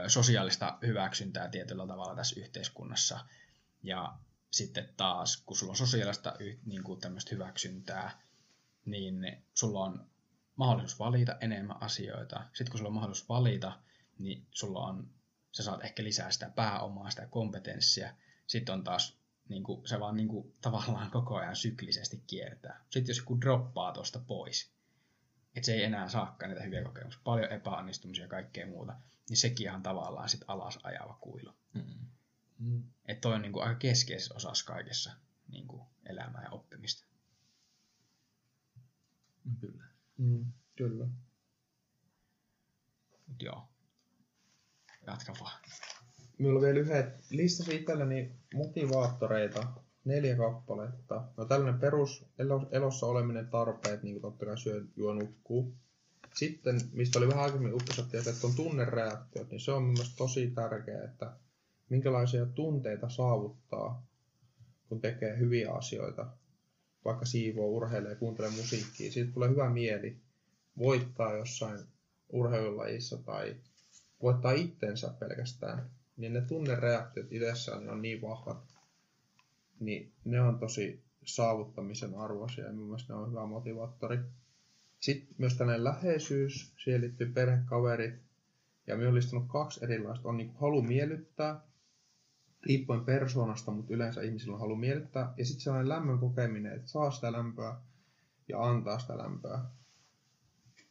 sosiaalista hyväksyntää tietyllä tavalla tässä yhteiskunnassa. Ja sitten taas, kun sulla on sosiaalista niin kuin tämmöistä hyväksyntää, niin sulla on mahdollisuus valita enemmän asioita. Sitten kun sulla on mahdollisuus valita, niin sulla on, sä saat ehkä lisää sitä pääomaa, sitä kompetenssia. Sitten on taas, niin kuin, se vaan niin kuin, tavallaan koko ajan syklisesti kiertää. Sitten jos joku droppaa tuosta pois, että se ei enää saakaan niitä hyviä kokemuksia, paljon epäonnistumisia ja kaikkea muuta, niin sekin on tavallaan sit alas ajava kuilu. Mm. Mm. Että toi on niin kuin, aika keskeisessä osassa kaikessa niin kuin, elämää ja oppimista. Kyllä. Mm. Kyllä. Mut joo. Jatka vaan. Minulla on vielä yhdet, listasin itselleni motivaattoreita, neljä kappaletta. No tällainen perus elo- elossa oleminen tarpeet, niin kuin totta kai syö, juo, nukkuu. Sitten, mistä oli vähän aikaisemmin uppusattu, että on tunnereaktiot, niin se on myös tosi tärkeää, että minkälaisia tunteita saavuttaa, kun tekee hyviä asioita, vaikka siivoo, urheilee, kuuntelee musiikkia. Siitä tulee hyvä mieli. voittaa jossain urheilulajissa tai voittaa itsensä pelkästään, niin ne tunnereaktiot itsessään on niin vahvat, niin ne on tosi saavuttamisen arvoisia ja mielestäni ne on hyvä motivaattori. Sitten myös tällainen läheisyys, siihen liittyy perhekaverit, ja minä olen listannut kaksi erilaista. On niin halu miellyttää, riippuen persoonasta, mutta yleensä ihmisillä on halu miellyttää. Ja sitten sellainen lämmön kokeminen, että saa sitä lämpöä ja antaa sitä lämpöä.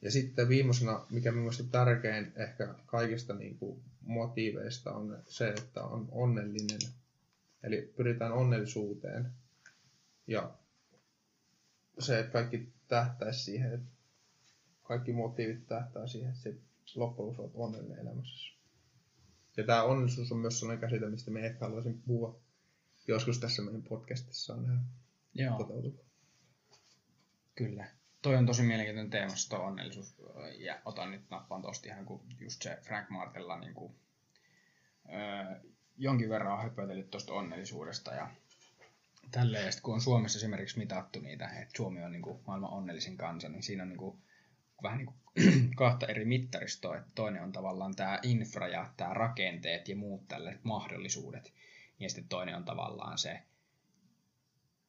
Ja sitten viimeisenä, mikä minusta tärkein ehkä kaikista niin kuin motiiveista on se, että on onnellinen. Eli pyritään onnellisuuteen. Ja se, että kaikki tähtäisi siihen, että kaikki motiivit tähtää siihen, että loppujen lopuksi onnellinen elämässä. Ja tämä onnellisuus on myös sellainen käsite, mistä me ehkä haluaisin puhua joskus tässä meidän podcastissa on Joo. toteutunut. Kyllä. Toi on tosi mielenkiintoinen teema, se onnellisuus. Ja otan nyt nappaan tosta ihan kuin just se Frank Martella niin kuin, öö, jonkin verran on höpötellyt tuosta onnellisuudesta ja tälleen. Ja kun on Suomessa esimerkiksi mitattu niitä, että Suomi on niin kuin maailman onnellisin kansa, niin siinä on niin kuin, vähän niin kuin <clears throat> kahta eri mittaristoa. Että toinen on tavallaan tämä infra ja tämä rakenteet ja muut tällaiset mahdollisuudet. Ja sitten toinen on tavallaan se,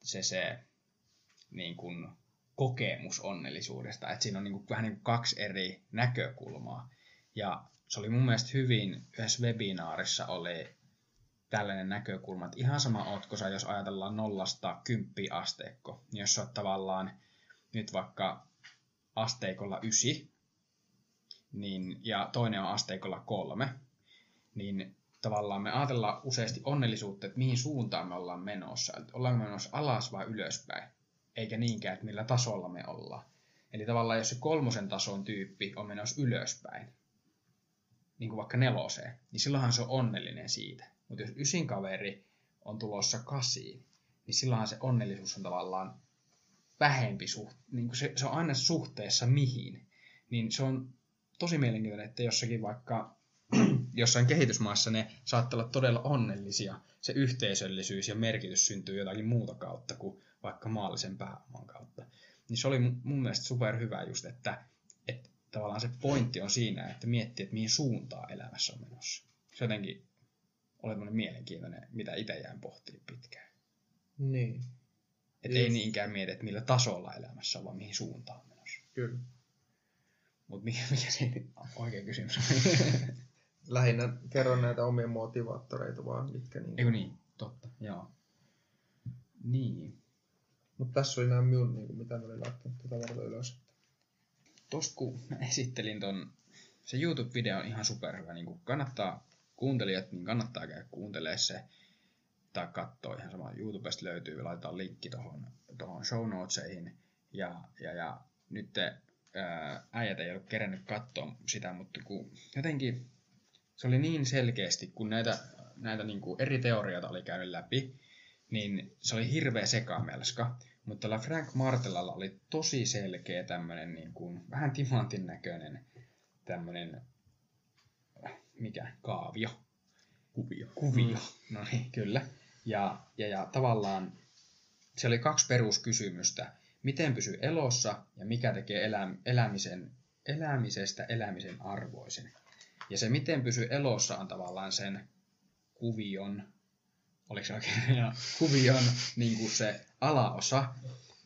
se, se niin kuin kokemus onnellisuudesta. Että siinä on niin kuin, vähän niin kuin kaksi eri näkökulmaa. Ja se oli mun mielestä hyvin, yhdessä webinaarissa oli tällainen näkökulma, että ihan sama ootko sä, jos ajatellaan nollasta kymppi asteikko, niin jos sä oot tavallaan nyt vaikka asteikolla ysi, niin, ja toinen on asteikolla kolme, niin tavallaan me ajatellaan useasti onnellisuutta, että mihin suuntaan me ollaan menossa. Että ollaanko me menossa alas vai ylöspäin, eikä niinkään, että millä tasolla me ollaan. Eli tavallaan jos se kolmosen tason tyyppi on menossa ylöspäin, niin kuin vaikka neloseen, niin silloinhan se on onnellinen siitä. Mutta jos ysin kaveri on tulossa kasiin, niin silloinhan se onnellisuus on tavallaan vähempi suht, niin kuin se, se on aina suhteessa mihin. Niin se on tosi mielenkiintoinen, että jossakin vaikka <clears throat> jossain kehitysmaassa ne saattaa olla todella onnellisia. Se yhteisöllisyys ja merkitys syntyy jotakin muuta kautta kuin vaikka maallisen pääoman kautta. Niin se oli mun mielestä super hyvä just, että, että tavallaan se pointti on siinä, että miettii, että mihin suuntaan elämässä on menossa. Se jotenkin oli mielenkiintoinen, mitä itse jäin pohtimaan pitkään. Niin. Että ei niinkään mieti, että millä tasolla elämässä on, vaan mihin suuntaan on menossa. Kyllä. Mutta mikä, mikä se oikea kysymys on? <laughs> Lähinnä kerron näitä omia motivaattoreita vaan, mitkä niin. Eikö niin? Totta, joo. Niin. Mutta tässä oli nämä minun, niin kuin, mitä mä olin laittanut tätä varten ylös. Tosta kun mä esittelin ton, se YouTube-video on ihan superhyvä. Niin kannattaa kuuntelijat, niin kannattaa käydä kuuntelemaan se tai katsoa ihan sama. YouTubesta löytyy, laitetaan linkki tuohon tohon show notesihin. Ja, ja, ja nyt te, ää, äijät ei ole kerännyt katsoa sitä, mutta kun jotenkin se oli niin selkeästi, kun näitä, näitä niin kuin eri teorioita oli käynyt läpi, niin se oli hirveä sekamelska. Mutta tällä Frank Martellalla oli tosi selkeä tämmöinen niin kuin, vähän timantin näköinen tämmöinen, mikä, kaavio. Kuvio. Kuvio, no niin, kyllä. Ja, ja, ja tavallaan se oli kaksi peruskysymystä. Miten pysyy elossa ja mikä tekee elä, elämisen, elämisestä elämisen arvoisen. Ja se miten pysyy elossa on tavallaan sen kuvion, oliko se oikein, <laughs> ja kuvion niin kuin se alaosa.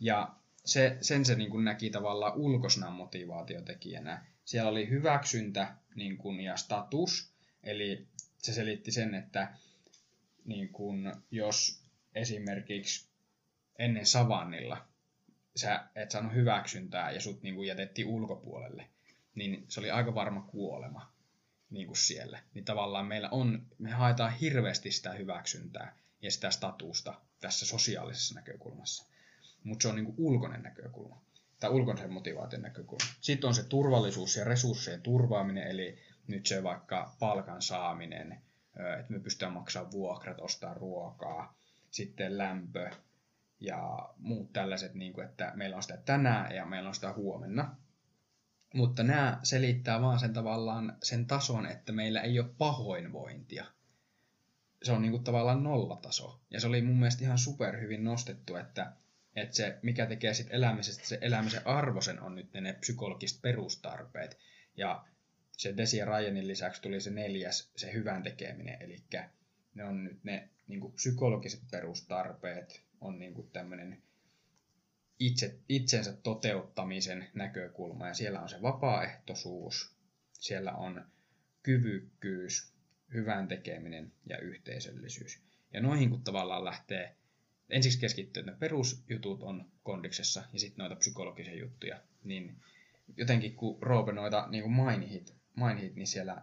Ja se, sen se niin kuin näki tavallaan ulkosnan motivaatiotekijänä. Siellä oli hyväksyntä niin kuin, ja status, eli se selitti sen, että niin kuin, jos esimerkiksi ennen savannilla sä et saanut hyväksyntää ja sut niin jätettiin ulkopuolelle, niin se oli aika varma kuolema niin kuin siellä. Niin tavallaan meillä on, me haetaan hirveästi sitä hyväksyntää ja sitä statusta tässä sosiaalisessa näkökulmassa. Mutta se on niin kuin ulkoinen näkökulma, tai ulkoisen motivaation näkökulma. Sitten on se turvallisuus ja resurssien turvaaminen, eli nyt se vaikka palkan saaminen, että me pystytään maksamaan vuokrat, ostaa ruokaa, sitten lämpö ja muut tällaiset, niin kuin, että meillä on sitä tänään ja meillä on sitä huomenna. Mutta nämä selittää vaan sen tavallaan sen tason, että meillä ei ole pahoinvointia. Se on niin kuin tavallaan nollataso. Ja se oli mun mielestä ihan superhyvin nostettu, että, että se, mikä tekee sit elämisestä se elämisen arvoisen, on nyt ne psykologiset perustarpeet. Ja se Desi ja Ryanin lisäksi tuli se neljäs, se hyvän tekeminen, eli ne on nyt ne niin kuin psykologiset perustarpeet, on niin kuin tämmöinen itse, itsensä toteuttamisen näkökulma, ja siellä on se vapaaehtoisuus, siellä on kyvykkyys, hyvän tekeminen ja yhteisöllisyys. Ja noihin kun tavallaan lähtee, ensiksi keskittyy, että ne perusjutut on kondiksessa ja sitten noita psykologisia juttuja, niin jotenkin kun Roope noita niin kuin mainit, mainit, niin siellä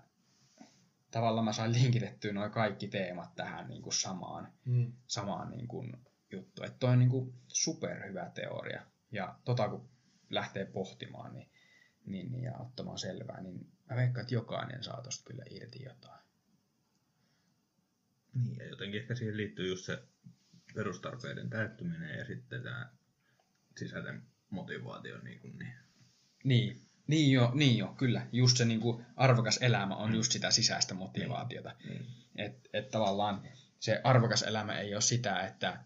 tavallaan mä sain linkitettyä noin kaikki teemat tähän niin kuin samaan, mm. samaan niin kuin juttu. Että toi on niin kuin superhyvä teoria. Ja tota kun lähtee pohtimaan niin, niin, niin, ja ottamaan selvää, niin mä veikkaan, että jokainen saa tosta kyllä irti jotain. Niin, ja jotenkin ehkä siihen liittyy just se perustarpeiden täyttyminen ja sitten tämä sisäinen motivaatio. Niin, kuin niin. niin. Niin jo, niin jo, kyllä. Just se niin kuin, arvokas elämä on mm. just sitä sisäistä motivaatiota. Mm. mm. Että et tavallaan se arvokas elämä ei ole sitä, että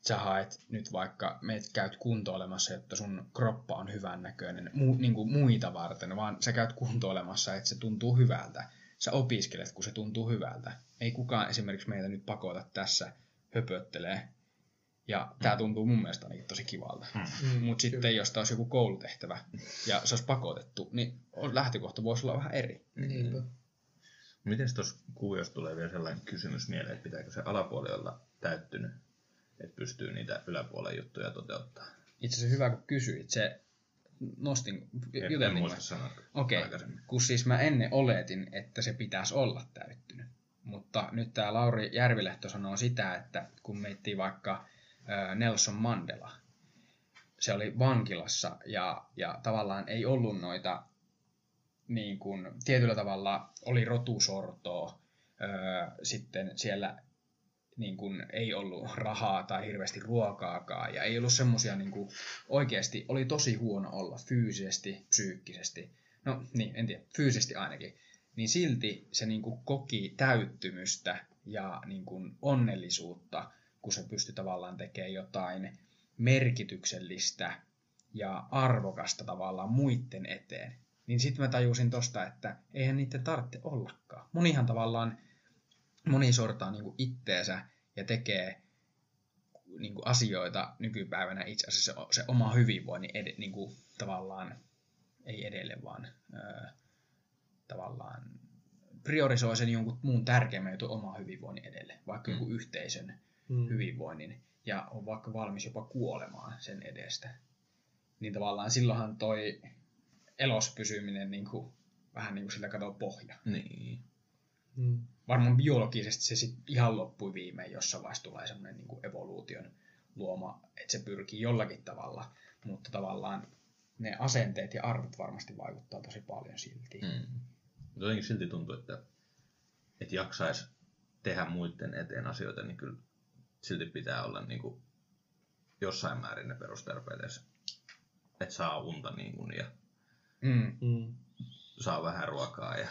sä haet nyt vaikka, meet käyt kuntoilemassa, jotta sun kroppa on hyvän näköinen mu, niin kuin muita varten, vaan sä käyt kuntoilemassa, että se tuntuu hyvältä. Sä opiskelet, kun se tuntuu hyvältä. Ei kukaan esimerkiksi meitä nyt pakota tässä höpöttelee. Ja mm. tämä tuntuu mun mielestä ainakin tosi kivalta. Mm. mm Mutta sitten jos taas joku koulutehtävä ja se olisi pakotettu, niin lähtökohta voisi olla vähän eri. Niinpä. Mm. Miten tuossa kuviossa tulee vielä sellainen kysymys mieleen, että pitääkö se alapuoli olla täyttynyt, että pystyy niitä yläpuolen juttuja toteuttaa? Itse asiassa hyvä, kun kysyit. Se nostin, jutelin. En muista sanoa Okei, okay. kun siis mä ennen oletin, että se pitäisi olla täyttynyt. Mutta nyt tämä Lauri Järvilehto sanoo sitä, että kun meittiin vaikka Nelson Mandela, se oli vankilassa ja, ja tavallaan ei ollut noita, niin kuin, tietyllä tavalla oli rotusortoa, sitten siellä niin kuin, ei ollut rahaa tai hirveästi ruokaakaan ja ei ollut semmoisia niin oikeasti oli tosi huono olla fyysisesti, psyykkisesti, no niin, en tiedä, fyysisesti ainakin, niin silti se niin kuin koki täyttymystä ja niin kuin onnellisuutta, kun se pystyi tavallaan tekemään jotain merkityksellistä ja arvokasta tavallaan muiden eteen. Niin sitten mä tajusin tosta, että eihän niiden tarvitse ollakaan. Monihan tavallaan, moni sortaa niin kuin itteensä ja tekee niin kuin asioita nykypäivänä itse asiassa se, oma hyvinvoinnin ed, niin kuin, tavallaan, ei edelle, vaan öö, tavallaan priorisoi sen jonkun muun tärkeimmän jutun omaa hyvinvoinnin edelle, vaikka mm. joku yhteisön mm. hyvinvoinnin, ja on vaikka valmis jopa kuolemaan sen edestä. Niin tavallaan silloinhan toi elos pysyminen niin kuin, vähän niin kuin sillä katoo pohja. Niin. Mm. Varmaan biologisesti se sitten ihan loppui viimein, jossa vaiheessa tulee semmoinen niin kuin evoluution luoma, että se pyrkii jollakin tavalla, mutta tavallaan ne asenteet ja arvot varmasti vaikuttaa tosi paljon silti. Mm. Jotenkin silti tuntuu, että, että jaksaisi tehdä muiden eteen asioita, niin kyllä silti pitää olla niin kuin jossain määrin ne perustarpeet edes, että saa unta niin kuin ja mm. mm. saa vähän ruokaa. Ja...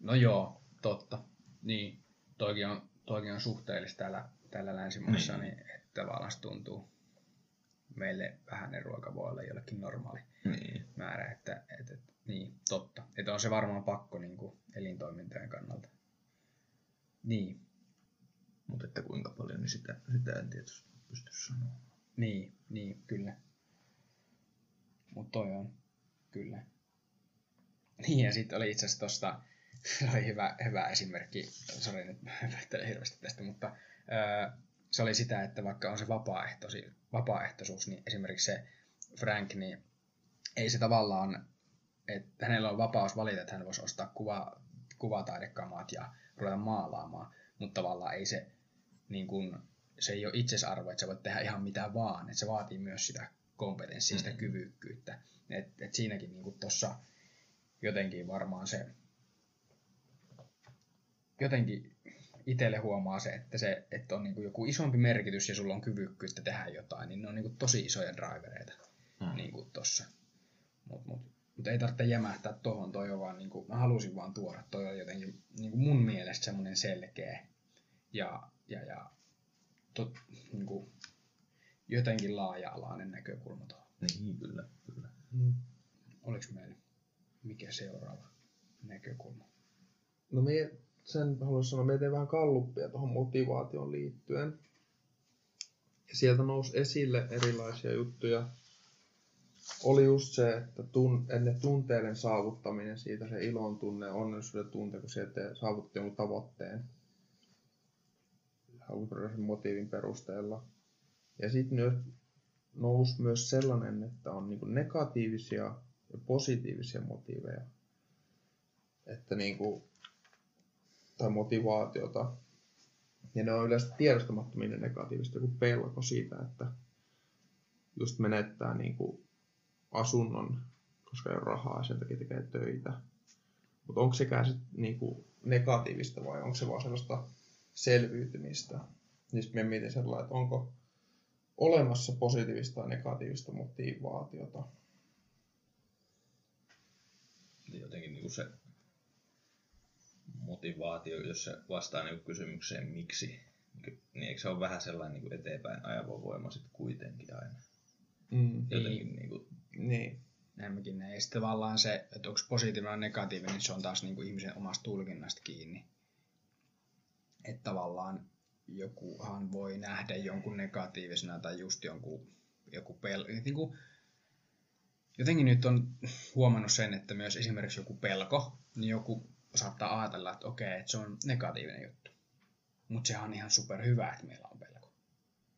No joo, totta. Niin, toikin on, toikin on suhteellista täällä, täällä länsimaissa, niin. niin että tavallaan tuntuu meille vähäinen ruoka voi olla jollekin normaali niin. määrä. Että, että, että, niin, totta. Että on se varmaan pakko niin kuin elintoimintojen kannalta. Niin. Mutta että kuinka paljon, niin sitä, sitä en tietysti pysty sanoa. Niin, niin, kyllä. Mutta toi on, kyllä. Niin, ja sitten oli itse asiassa tosta, se <laughs> oli hyvä, hyvä esimerkki, sori nyt mä hirveästi tästä, mutta öö, se oli sitä, että vaikka on se vapaaehtoisuus, niin esimerkiksi se Frank, niin ei se tavallaan, että hänellä on vapaus valita, että hän voisi ostaa kuva, kuvataidekamat ja ruveta maalaamaan, mutta tavallaan ei se, niin kuin, se ei ole itsesarvo, että sä voit tehdä ihan mitä vaan, että se vaatii myös sitä kompetenssia, sitä mm-hmm. kyvykkyyttä. Et, et siinäkin niin tuossa jotenkin varmaan se, jotenkin itselle huomaa se, että, se, että on niin joku isompi merkitys ja sulla on kyvykkyyttä tehdä jotain, niin ne on niin tosi isoja drivereita mm. niin kuin tossa. Mutta mut, mut ei tarvitse jämähtää tuohon, toi on vaan, niin kuin, mä halusin vaan tuoda, toi on jotenkin niin mun mielestä semmoinen selkeä ja, ja, ja tot, niin kuin, jotenkin laaja-alainen näkökulma tuohon. Niin, kyllä, kyllä. Mm. Oliko meillä mikä seuraava näkökulma? No me, sen haluaisin sanoa, me tein vähän kalluppia tuohon motivaation liittyen. Ja sieltä nousi esille erilaisia juttuja. Oli just se, että tun, ennen tunteiden saavuttaminen, siitä se ilon tunne, onnellisuuden tunte, kun sieltä saavutti jonkun tavoitteen alkuperäisen motiivin perusteella. Ja sitten nousi myös sellainen, että on niinku negatiivisia ja positiivisia motiiveja. Että niinku, tai motivaatiota. Ja ne on yleensä tiedostamattomia ne negatiivista, joku pelko siitä, että just menettää niinku asunnon, koska ei ole rahaa ja sen takia tekee töitä. Mutta onko sekään sit niinku negatiivista vai onko se vaan sellaista selviytymistä? Niin sitten mietin sellainen, että onko olemassa positiivista ja negatiivista motivaatiota. Jotenkin niin kuin se motivaatio, jos se vastaa niin kysymykseen miksi, niin eikö se ole vähän sellainen niin kuin eteenpäin ajava voima sitten kuitenkin aina? Mm. Jotenkin niin kuin, Niin. Näin mäkin näin. Ja sitten tavallaan se, että onko positiivinen vai negatiivinen, niin se on taas niin kuin ihmisen omasta tulkinnasta kiinni. Että tavallaan jokuhan voi nähdä jonkun negatiivisena tai just jonkun, joku pel... Niin kuin, jotenkin nyt on huomannut sen, että myös esimerkiksi joku pelko, niin joku saattaa ajatella, että okei, että se on negatiivinen juttu. Mutta sehän on ihan super hyvä, että meillä on pelko.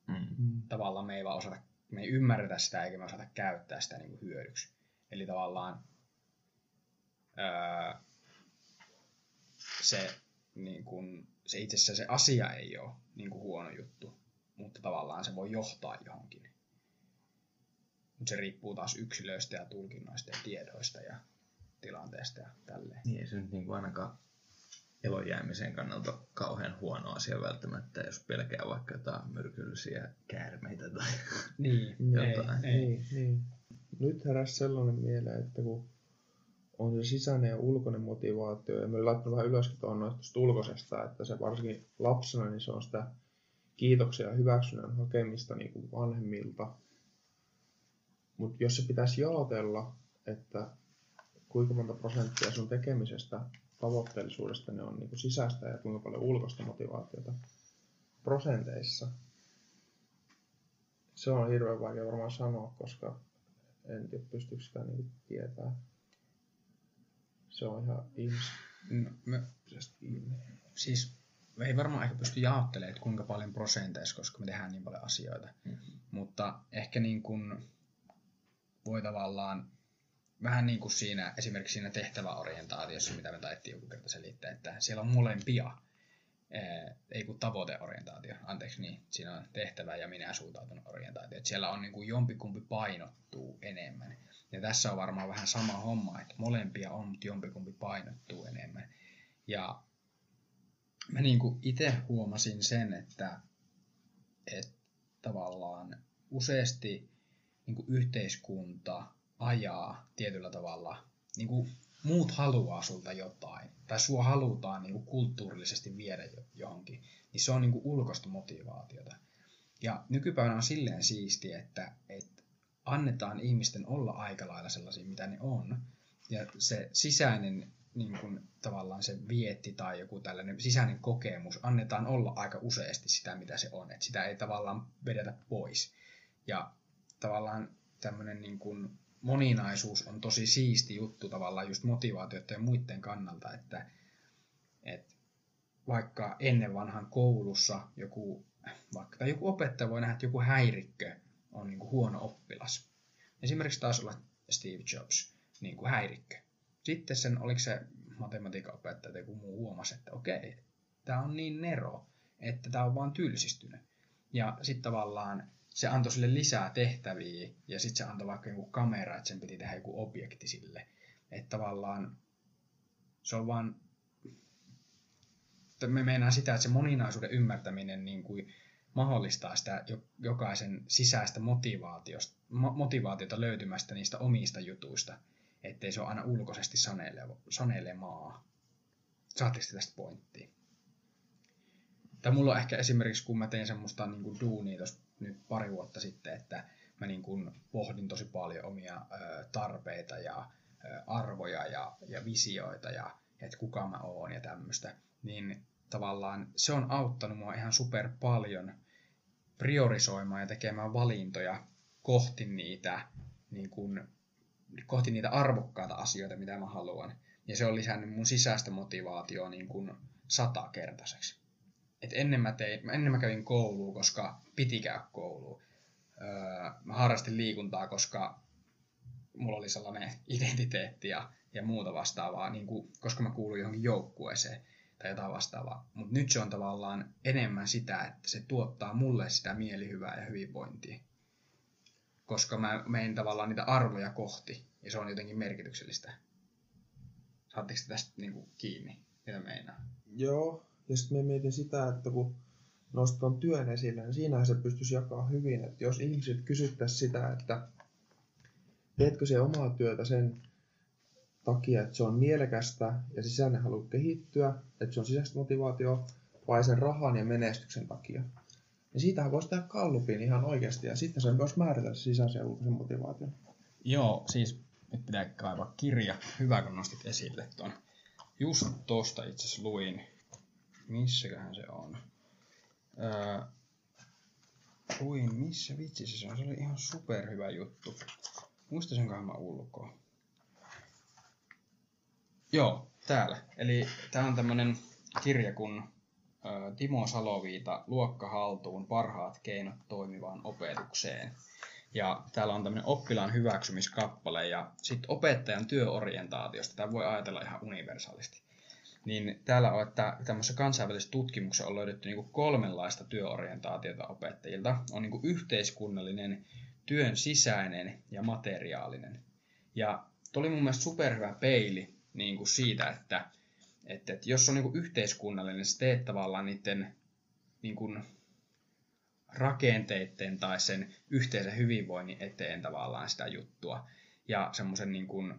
mm. Mm. Tavallaan me ei vaan osata, me ei ymmärretä sitä eikä me osata käyttää sitä niin kuin hyödyksi. Eli tavallaan öö, se, niin kuin, se itse asiassa se asia ei ole niin kuin huono juttu, mutta tavallaan se voi johtaa johonkin. Mutta se riippuu taas yksilöistä ja tulkinnoista ja tiedoista ja tilanteesta ja tälleen. Niin ei se nyt niin kuin ainakaan elonjäämisen kannalta kauhean huono asia välttämättä, jos pelkää vaikka jotain myrkyllisiä käärmeitä tai Niin, <laughs> Jotain. ei, ei. Niin. Nyt heräsi sellainen mieleen, että kun on se sisäinen ja ulkoinen motivaatio, ja me olin laittanut vähän ylöskin tuohon noista ulkoisesta, että se varsinkin lapsena, niin se on sitä kiitoksia ja hyväksynnän hakemista niin kuin vanhemmilta. Mutta jos se pitäisi jaotella, että kuinka monta prosenttia sun tekemisestä, tavoitteellisuudesta ne on niin kuin sisäistä ja kuinka paljon ulkoista motivaatiota prosenteissa, se on hirveän vaikea varmaan sanoa, koska en tiedä pystyykö sitä niin tietää. Se on ihan No, me, siis me ei varmaan ehkä pysty jaottelemaan, että kuinka paljon prosenteissa, koska me tehdään niin paljon asioita. Mm. Mutta ehkä niin kuin voi tavallaan vähän niin kuin siinä, esimerkiksi siinä tehtäväorientaatiossa, mitä me taidettiin joku kerta selittää, että siellä on molempia, Ee, ei kun tavoiteorientaatio, anteeksi niin, siinä on tehtävä ja minä suuntautunut orientaatio, että siellä on niin kuin jompikumpi painottuu enemmän. Ja tässä on varmaan vähän sama homma, että molempia on, mutta jompikumpi painottuu enemmän. Ja mä niin kuin itse huomasin sen, että, että tavallaan useasti niin kuin yhteiskunta ajaa tietyllä tavalla, niin kuin muut haluaa sulta jotain, tai sua halutaan niin kuin kulttuurillisesti viedä jo- johonkin, niin se on niin kuin ulkoista motivaatiota. Ja nykypäivänä on silleen siisti, että, että annetaan ihmisten olla aika lailla sellaisia, mitä ne on. Ja se sisäinen niin kuin, tavallaan se vietti tai joku tällainen sisäinen kokemus annetaan olla aika useasti sitä, mitä se on. Että sitä ei tavallaan vedetä pois. Ja tavallaan tämmöinen niin kuin moninaisuus on tosi siisti juttu tavallaan just motivaatioiden ja muiden kannalta, että, että vaikka ennen vanhan koulussa joku, vaikka, tai joku opettaja voi nähdä, että joku häirikkö on niin kuin huono oppilas. Esimerkiksi taisi olla Steve Jobs, niin kuin häirikkö. Sitten sen, oliko se matematiikan opettaja tai joku muu huomasi, että okei, tämä on niin nero, että tämä on vaan tylsistynyt. Ja sitten tavallaan se antoi sille lisää tehtäviä ja sitten se antoi vaikka joku kamera, että sen piti tehdä joku objekti sille. Että tavallaan se on vaan, me meinaa sitä, että se moninaisuuden ymmärtäminen niin kuin mahdollistaa sitä jo- jokaisen sisäistä motivaatiota löytymästä niistä omista jutuista, ettei se ole aina ulkoisesti sanele- sanelemaa. Saatteko te tästä pointtia? Tai mulla on ehkä esimerkiksi, kun mä tein semmoista niin kuin duunia tuossa nyt pari vuotta sitten, että mä niin kuin pohdin tosi paljon omia ö, tarpeita ja ö, arvoja ja, ja visioita ja että kuka mä oon ja tämmöistä, niin tavallaan se on auttanut mua ihan super paljon priorisoimaan ja tekemään valintoja kohti niitä, niin kuin, kohti niitä arvokkaita asioita, mitä mä haluan. Ja se on lisännyt mun sisäistä motivaatioa niin kuin satakertaiseksi. Et ennen, mä tein, ennen mä kävin kouluun, koska piti käydä kouluun. Öö, mä harrastin liikuntaa, koska mulla oli sellainen identiteetti ja, ja muuta vastaavaa, niin kuin, koska mä kuuluin johonkin joukkueeseen tai jotain vastaavaa. Mutta nyt se on tavallaan enemmän sitä, että se tuottaa mulle sitä mielihyvää ja hyvinvointia. Koska mä menen tavallaan niitä arvoja kohti, ja se on jotenkin merkityksellistä. Saatteko tästä niin kuin, kiinni, mitä meinaa? Joo, ja sitten mä mietin sitä, että kun nostan työn esille, niin siinähän se pystyisi jakaa hyvin. Että jos ihmiset kysyttäisiin sitä, että teetkö se omaa työtä sen takia, että se on mielekästä ja sisäinen halu kehittyä, että se on sisäistä motivaatio, vai sen rahan ja menestyksen takia. Niin siitähän voisi tehdä kallupin ihan oikeasti, ja sitten se voisi määritellä sisäisen ja ulkoisen motivaation. Joo, siis nyt pitää kaivaa kirja. Hyvä, kun nostit esille tuon. Just tosta itse asiassa luin. Missäköhän se on? Öö, luin, missä vitsi se on? Se oli ihan superhyvä juttu. Muistaisinkohan mä ulkoa. Joo, täällä. Eli tää on tämmönen kirja kun Timo Saloviita, Luokka haltuun, parhaat keinot toimivaan opetukseen. Ja täällä on tämmöinen oppilaan hyväksymiskappale ja sitten opettajan työorientaatiosta. Tämä voi ajatella ihan universaalisti. Niin täällä on, että tämmöisessä kansainvälisessä tutkimuksessa on löydetty niin kolmenlaista työorientaatiota opettajilta. On niin yhteiskunnallinen, työn sisäinen ja materiaalinen. Ja tuli mun mielestä superhyvä peili niin kuin siitä, että, että, että jos on niin kuin yhteiskunnallinen, sä teet tavallaan niiden niin kuin rakenteiden tai sen yhteisen hyvinvoinnin eteen tavallaan sitä juttua. Ja semmoisen niin kuin,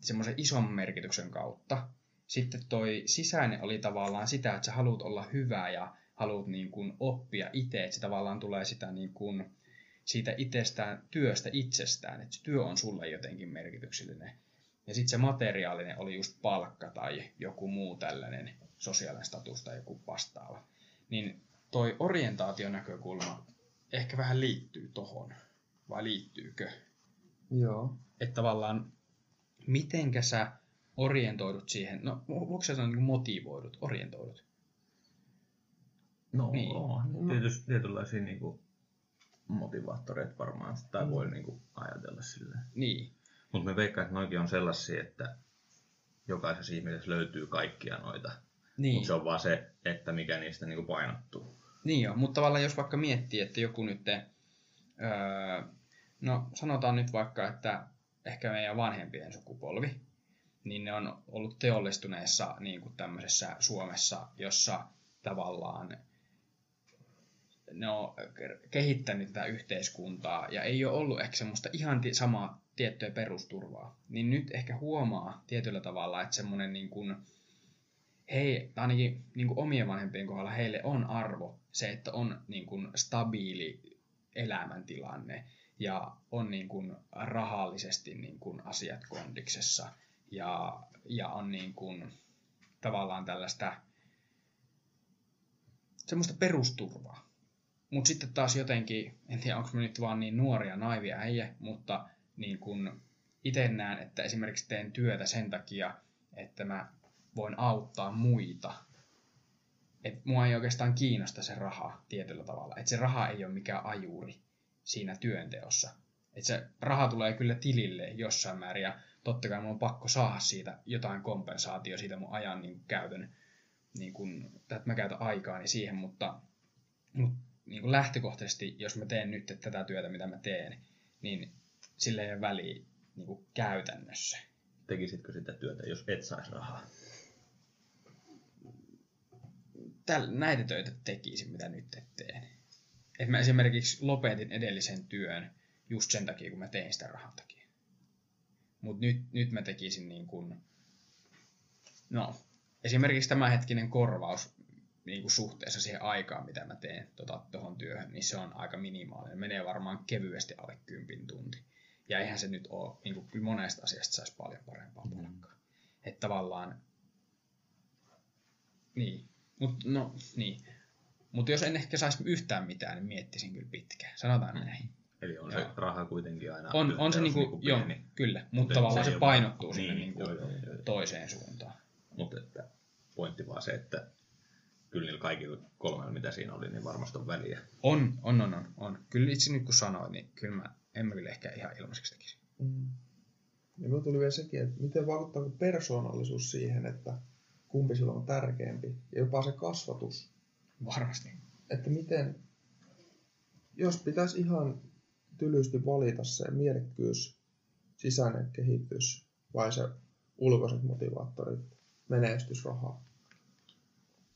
semmoisen ison merkityksen kautta. Sitten toi sisäinen oli tavallaan sitä, että sä haluat olla hyvä ja haluat niin kuin oppia itse, että se tavallaan tulee sitä niin kuin, siitä itsestään, työstä itsestään, että se työ on sulle jotenkin merkityksellinen. Ja sitten se materiaalinen oli just palkka tai joku muu tällainen sosiaalinen status tai joku vastaava. Niin toi orientaationäkökulma ehkä vähän liittyy tohon. Vai liittyykö? Joo. Että tavallaan, mitenkä sä orientoidut siihen, no voiko sä sanoa niin motivoidut, orientoidut? No, niin. on. Tietysti tietynlaisia niin kuin, motivaattoreita varmaan, tai mm. voi niin kuin, ajatella silleen. Niin. Mutta me veikkaan, että noikin on sellaisia, että jokaisessa ihmisessä löytyy kaikkia noita. Niin. Mutta se on vaan se, että mikä niistä niinku painottuu. Niin joo, mutta tavallaan jos vaikka miettii, että joku nyt, öö, no sanotaan nyt vaikka, että ehkä meidän vanhempien sukupolvi, niin ne on ollut teollistuneessa niin kuin tämmöisessä Suomessa, jossa tavallaan ne on kehittänyt tätä yhteiskuntaa ja ei ole ollut ehkä semmoista ihan samaa tiettyä perusturvaa. Niin nyt ehkä huomaa tietyllä tavalla, että semmoinen niin kuin, hei, ainakin niin kuin omien vanhempien kohdalla heille on arvo se, että on niin kuin stabiili elämäntilanne ja on niin kuin rahallisesti niin kuin asiat kondiksessa ja, ja on niin kuin tavallaan tällaista semmoista perusturvaa. Mutta sitten taas jotenkin, en tiedä onko me nyt vaan niin nuoria naivia äijä, mutta niin kun itse näen, että esimerkiksi teen työtä sen takia, että mä voin auttaa muita. Että mua ei oikeastaan kiinnosta se raha tietyllä tavalla. Että se raha ei ole mikään ajuri siinä työnteossa. Että se raha tulee kyllä tilille jossain määrin ja totta kai mun on pakko saada siitä jotain kompensaatio siitä mun ajan niin käytön, niin kun, että mä käytän aikaani siihen, mutta, mutta niin kuin lähtökohtaisesti, jos mä teen nyt tätä työtä, mitä mä teen, niin sille ei ole väliä niin kuin käytännössä. Tekisitkö sitä työtä, jos et saisi rahaa? Täl, näitä töitä tekisin, mitä nyt teen. Et mä esimerkiksi lopetin edellisen työn just sen takia, kun mä tein sitä rahan takia. Mutta nyt, nyt mä tekisin niin kuin, no, esimerkiksi tämänhetkinen korvaus niin kuin suhteessa siihen aikaan, mitä mä teen tuohon tota, työhön, niin se on aika minimaalinen. Menee varmaan kevyesti alle kympin tunti. Ja eihän se nyt ole, niin kuin, kyllä monesta asiasta saisi paljon parempaa mm. palkkaa. Että tavallaan, niin, mutta no, niin. Mutta jos en ehkä saisi yhtään mitään, niin miettisin kyllä pitkään. Sanotaan mm. näin. Eli on joo. se raha kuitenkin aina On, on se niinku, niinku joo, kyllä, mutta tavallaan se, se painottuu sinne niin, niinku joo, joo, joo, toiseen suuntaan. Mutta että pointti vaan se, että kyllä niillä kaikilla kolmella, mitä siinä oli, niin varmasti on väliä. On, on, on, on. on. Kyllä itse nyt kun sanoin, niin kyllä mä, en mä kyllä ehkä ihan ilmaiseksi tekisi. Mm. Ja minulla tuli vielä sekin, että miten vaikuttaako persoonallisuus siihen, että kumpi sillä on tärkeämpi. Ja jopa se kasvatus. Varmasti. Että miten, jos pitäisi ihan tylysti valita se mielekkyys, sisäinen kehitys vai se ulkoiset motivaattorit, menestys, raha,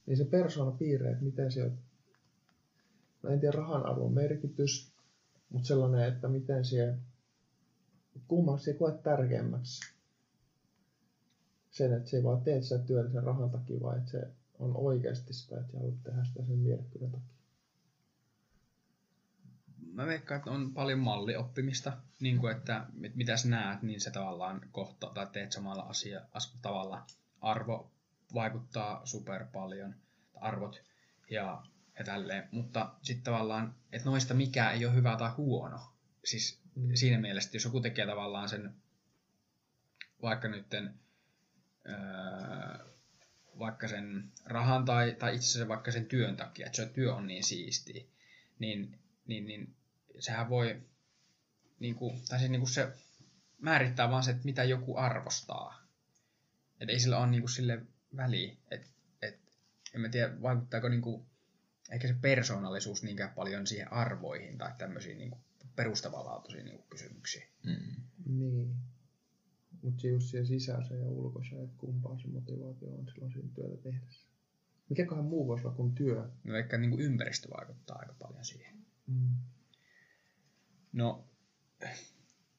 niin se piirre, että miten se on, no en tiedä rahan arvon merkitys, mutta sellainen, että miten se, kummaksi koet tärkeämmäksi? Sen, että se ei vaan tee sitä työtä sen rahan takia, vaan että se on oikeasti sitä, että haluat tehdä sitä sen mielekkyyden takia. Mä veikkaan, että on paljon mallioppimista, niin kuin että mitä sä näet, niin se tavallaan kohta, tai teet samalla asia, as, tavalla. Arvo vaikuttaa super paljon, arvot. Ja, ja tälleen, mutta sitten tavallaan, että noista mikä ei ole hyvä tai huono. Siis mm. siinä mielessä, jos joku tekee tavallaan sen, vaikka nytten, öö, vaikka sen rahan tai, tai itse asiassa vaikka sen työn takia, että se työ on niin siistiä, niin, niin, niin sehän voi, niin kuin, tai siis niin kuin se määrittää vaan se, että mitä joku arvostaa. Että ei sillä ole niin kuin sille väliä. Että et, en mä tiedä, vaikuttaako niin kuin, ehkä se persoonallisuus niinkään paljon siihen arvoihin tai tämmöisiin niin perustavanlaatuisiin niin kysymyksiin. Mm. Niin. Mutta se just siihen sisäiseen ja ulkoiseen, että kumpaa se motivaatio on silloin siinä työtä tehdessä. Mikäköhän muu voisi olla kuin työ? No ehkä niin kuin ympäristö vaikuttaa aika paljon siihen. Mm. No,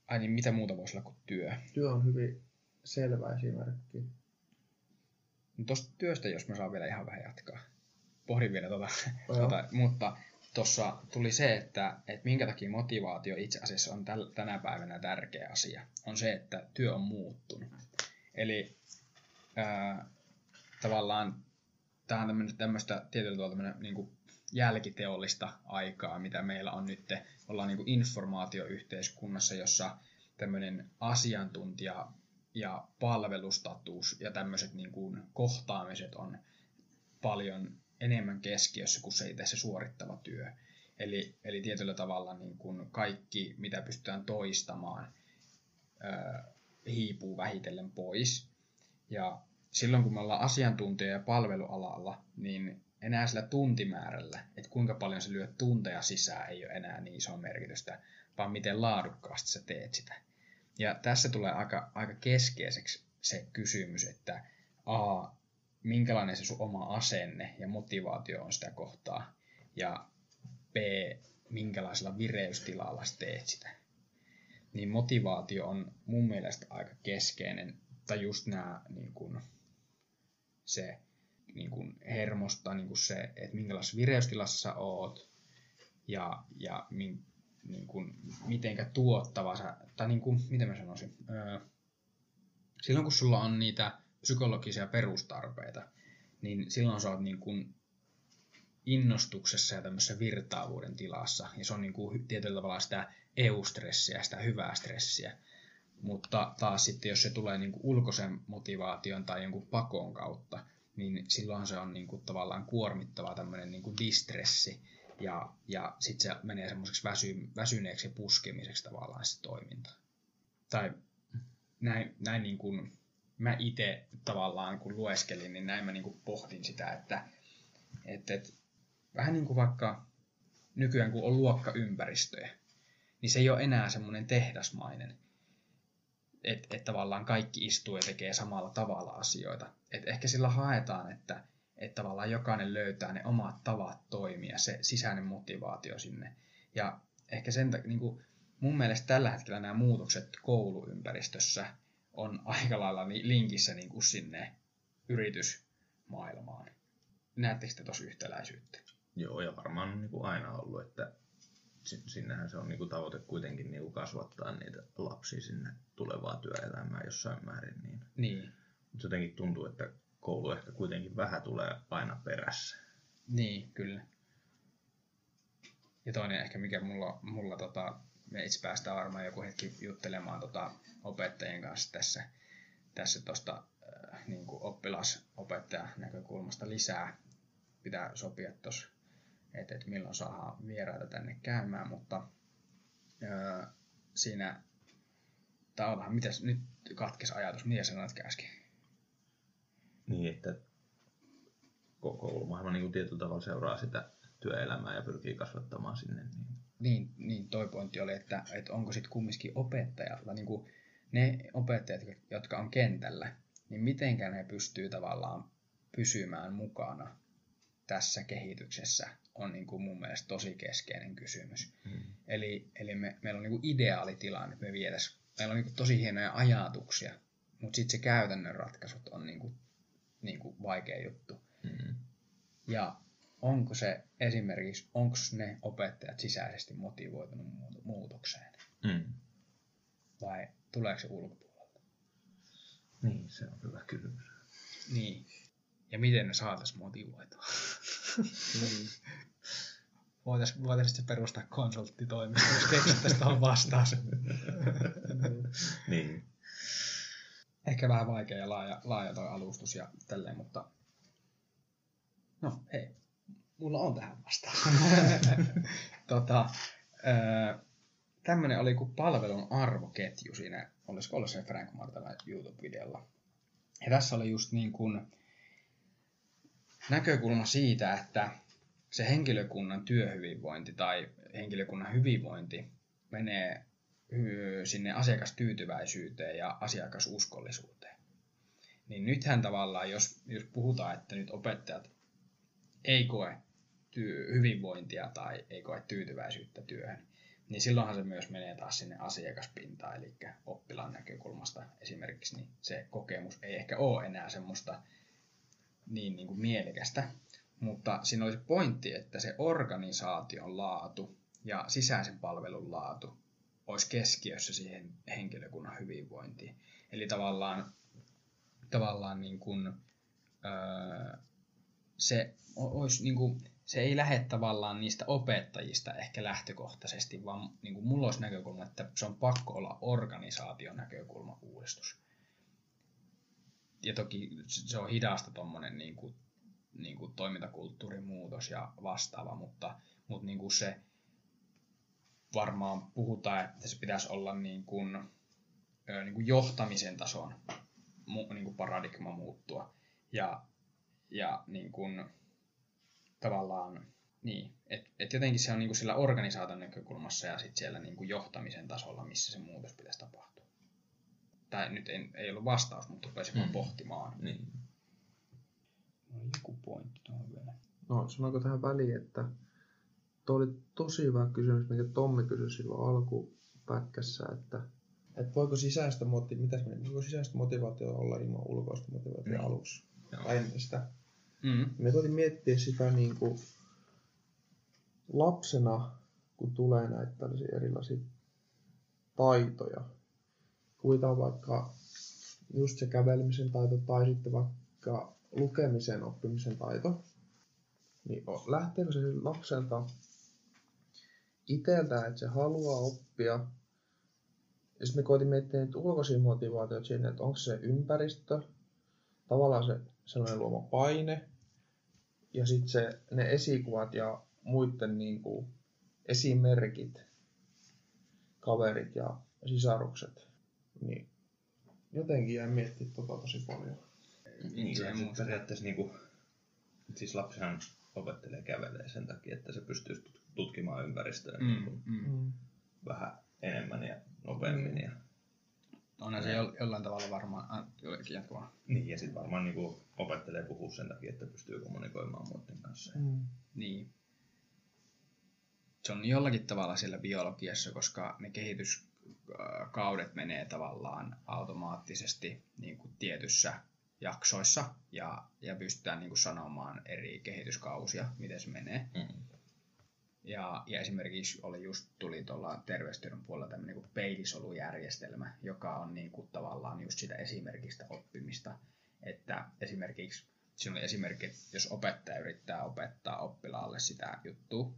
ai niin, mitä muuta voisi olla kuin työ? Työ on hyvin selvä esimerkki. No tuosta työstä, jos mä saan vielä ihan vähän jatkaa. Pohdin vielä tota, tota mutta tuossa tuli se, että, että minkä takia motivaatio itse asiassa on täl, tänä päivänä tärkeä asia. On se, että työ on muuttunut. Eli ää, tavallaan tämä on tämmöistä tietyllä tavalla niin kuin jälkiteollista aikaa, mitä meillä on nyt. Ollaan niin kuin informaatioyhteiskunnassa, jossa tämmöinen asiantuntija ja palvelustatus ja tämmöiset niin kuin kohtaamiset on paljon enemmän keskiössä kuin se itse se suorittava työ. Eli, eli tietyllä tavalla niin kuin kaikki, mitä pystytään toistamaan, hiipuu vähitellen pois. Ja silloin kun me ollaan asiantuntija- ja palvelualalla, niin enää sillä tuntimäärällä, että kuinka paljon se lyöt tunteja sisään, ei ole enää niin iso merkitystä, vaan miten laadukkaasti sä teet sitä. Ja tässä tulee aika, aika keskeiseksi se kysymys, että A, minkälainen se sun oma asenne ja motivaatio on sitä kohtaa, ja B, minkälaisella vireystilalla teet sitä. Niin motivaatio on mun mielestä aika keskeinen, tai just nämä niin kun, se niin kuin hermosta niin kuin se, että minkälaisessa vireystilassa sä oot ja, ja min, niin kuin, mitenkä tuottava sä, tai niin kuin, miten mä sanoisin, öö, silloin kun sulla on niitä psykologisia perustarpeita, niin silloin sä oot niin kuin innostuksessa ja tämmöisessä virtaavuuden tilassa, ja se on niin kuin tietyllä tavalla sitä eustressiä, sitä hyvää stressiä. Mutta taas sitten, jos se tulee niin kuin ulkoisen motivaation tai jonkun pakon kautta, niin silloin se on niin kuin tavallaan kuormittava tämmöinen niin kuin distressi, ja, ja sitten se menee semmoiseksi väsy, väsyneeksi puskemiseksi tavallaan se toiminta. Tai näin, näin niin kuin mä itse tavallaan kun lueskelin, niin näin mä niin kuin pohdin sitä, että, että, että vähän niin kuin vaikka nykyään kun on luokkaympäristöjä, niin se ei ole enää semmoinen tehdasmainen, että et tavallaan kaikki istuu ja tekee samalla tavalla asioita. Et ehkä sillä haetaan, että et tavallaan jokainen löytää ne omat tavat toimia, se sisäinen motivaatio sinne. Ja ehkä sen niin kuin, mun mielestä tällä hetkellä nämä muutokset kouluympäristössä on aika lailla linkissä niin kuin sinne yritysmaailmaan. näettekö te tuossa yhtäläisyyttä? Joo, ja varmaan on niin kuin aina ollut, että si- sinnehän se on niin kuin tavoite kuitenkin niin kuin kasvattaa niitä lapsia sinne tulevaa työelämään jossain määrin. Niin. Niin. Mut se jotenkin tuntuu, että koulu ehkä kuitenkin vähän tulee aina perässä. Niin, kyllä. Ja toinen ehkä, mikä mulla, mulla tota, me itse päästään varmaan joku hetki juttelemaan tota, opettajien kanssa tässä, tässä tuosta äh, niin oppilasopettajan näkökulmasta lisää. Pitää sopia tuossa, että et milloin saadaan vieraita tänne käymään, mutta äh, siinä, tai otahan, mitäs, nyt katkes ajatus, mitä sanoit äsken? Niin, että ko- koulumaailma niin kuin tietyllä tavalla seuraa sitä työelämää ja pyrkii kasvattamaan sinne. Niin. Niin, niin toi pointti oli, että, että onko sitten kumminkin opettajalla, niin kuin ne opettajat, jotka on kentällä, niin mitenkä ne pystyy tavallaan pysymään mukana tässä kehityksessä, on niin kuin mun mielestä tosi keskeinen kysymys. Mm. Eli, eli me, meillä on niin kuin ideaalitilanne, että me vietäis, meillä on niin kuin tosi hienoja ajatuksia, mutta sitten se käytännön ratkaisut on niin kuin, niin kuin vaikea juttu. Mm. Ja onko se esimerkiksi, onko ne opettajat sisäisesti motivoitunut muut- muutokseen Mm. vai tuleeko se ulkopuolelta? Niin, se on hyvä kysymys. Niin. Ja miten ne saataisiin motivoitua? <laughs> Niin. Voitaisiin voitais sitten perustaa konsulttitoimisto, jos keksittäisiin tuohon vastaus. <laughs> Niin. Ehkä vähän vaikea ja laaja, laaja toi alustus ja tälleen, mutta no hei, mulla on tähän vastaus. <laughs> tota, tämmönen oli kuin palvelun arvoketju siinä, olisiko ollut se Frank Martela YouTube-videolla. Ja tässä oli just niin kuin näkökulma siitä, että se henkilökunnan työhyvinvointi tai henkilökunnan hyvinvointi menee sinne asiakastyytyväisyyteen ja asiakasuskollisuuteen. Niin nythän tavallaan, jos, jos puhutaan, että nyt opettajat ei koe hyvinvointia tai ei koe tyytyväisyyttä työhön, niin silloinhan se myös menee taas sinne asiakaspintaan, eli oppilaan näkökulmasta esimerkiksi, niin se kokemus ei ehkä ole enää semmoista niin, niin kuin mielekästä, mutta siinä oli se pointti, että se organisaation laatu ja sisäisen palvelun laatu olisi keskiössä siihen henkilökunnan hyvinvointiin. Eli tavallaan, tavallaan niin kuin, öö, se, olisi niin kuin, se ei lähde tavallaan niistä opettajista ehkä lähtökohtaisesti, vaan niin kuin mulla olisi näkökulma, että se on pakko olla organisaation näkökulma uudistus. Ja toki se on hidasta tuommoinen niin kuin, niin kuin toimintakulttuurin muutos ja vastaava, mutta, mutta niin kuin se varmaan puhutaan, että se pitäisi olla niin kuin, niin kuin johtamisen tason niin kuin paradigma muuttua. Ja, ja niin kuin, tavallaan, niin, että et jotenkin se on niin kuin sillä organisaation näkökulmassa ja sitten siellä niin kuin johtamisen tasolla, missä se muutos pitäisi tapahtua. Tai nyt ei, ei ollut vastaus, mutta rupesin vaan Mm. pohtimaan. niin. No, joku pointti tuohon vielä. No, sanoinko tähän väliin, että tuo oli tosi hyvä kysymys, minkä Tommi kysyi silloin alkupätkässä, että, että voiko sisäistä, moti- mitäs voiko sisäistä motivaatiota olla ilman ulkoista motivaatiota Niin. aluksi? Joo. Tai sitä. Mm. Me koitin miettiä sitä niin kuin lapsena, kun tulee näitä tällaisia erilaisia taitoja. Kuitaan vaikka just se kävelemisen taito tai sitten vaikka lukemisen oppimisen taito. Niin lähteekö se lapselta itseltä, että se haluaa oppia. Ja sitten me koitin miettiä niitä ulkoisia motivaatioita siinä, että onko se ympäristö, tavallaan se sellainen luoma paine, ja sitten se, ne esikuvat ja muiden niin kuin, esimerkit, kaverit ja sisarukset, niin jotenkin jäin miettimään tota tosi paljon. Niin, Se muuta. periaatteessa niinku, siis lapsihan opettelee kävelee sen takia, että se pystyy tut- tutkimaan ympäristöä Mm, niinku mm. vähän enemmän ja nopeammin. Ja, Onhan se jo, jollain tavalla varmaan, ah, jollekin jatkumaan. niin, ja sitten varmaan niinku opettelee puhua sen takia, että pystyy kommunikoimaan muiden kanssa. Mm. Niin. Se on jollakin tavalla siellä biologiassa, koska ne kehityskaudet menee tavallaan automaattisesti niin kuin tietyssä jaksoissa ja, ja pystytään niin kuin sanomaan eri kehityskausia, miten se menee. Mm. Ja, ja esimerkiksi oli just tuli tuolla terveystiedon puolella tämmöinen niin peilisolujärjestelmä, joka on niin kuin tavallaan just sitä esimerkistä oppimista. Että esimerkiksi siinä oli esimerkki, että jos opettaja yrittää opettaa oppilaalle sitä juttua,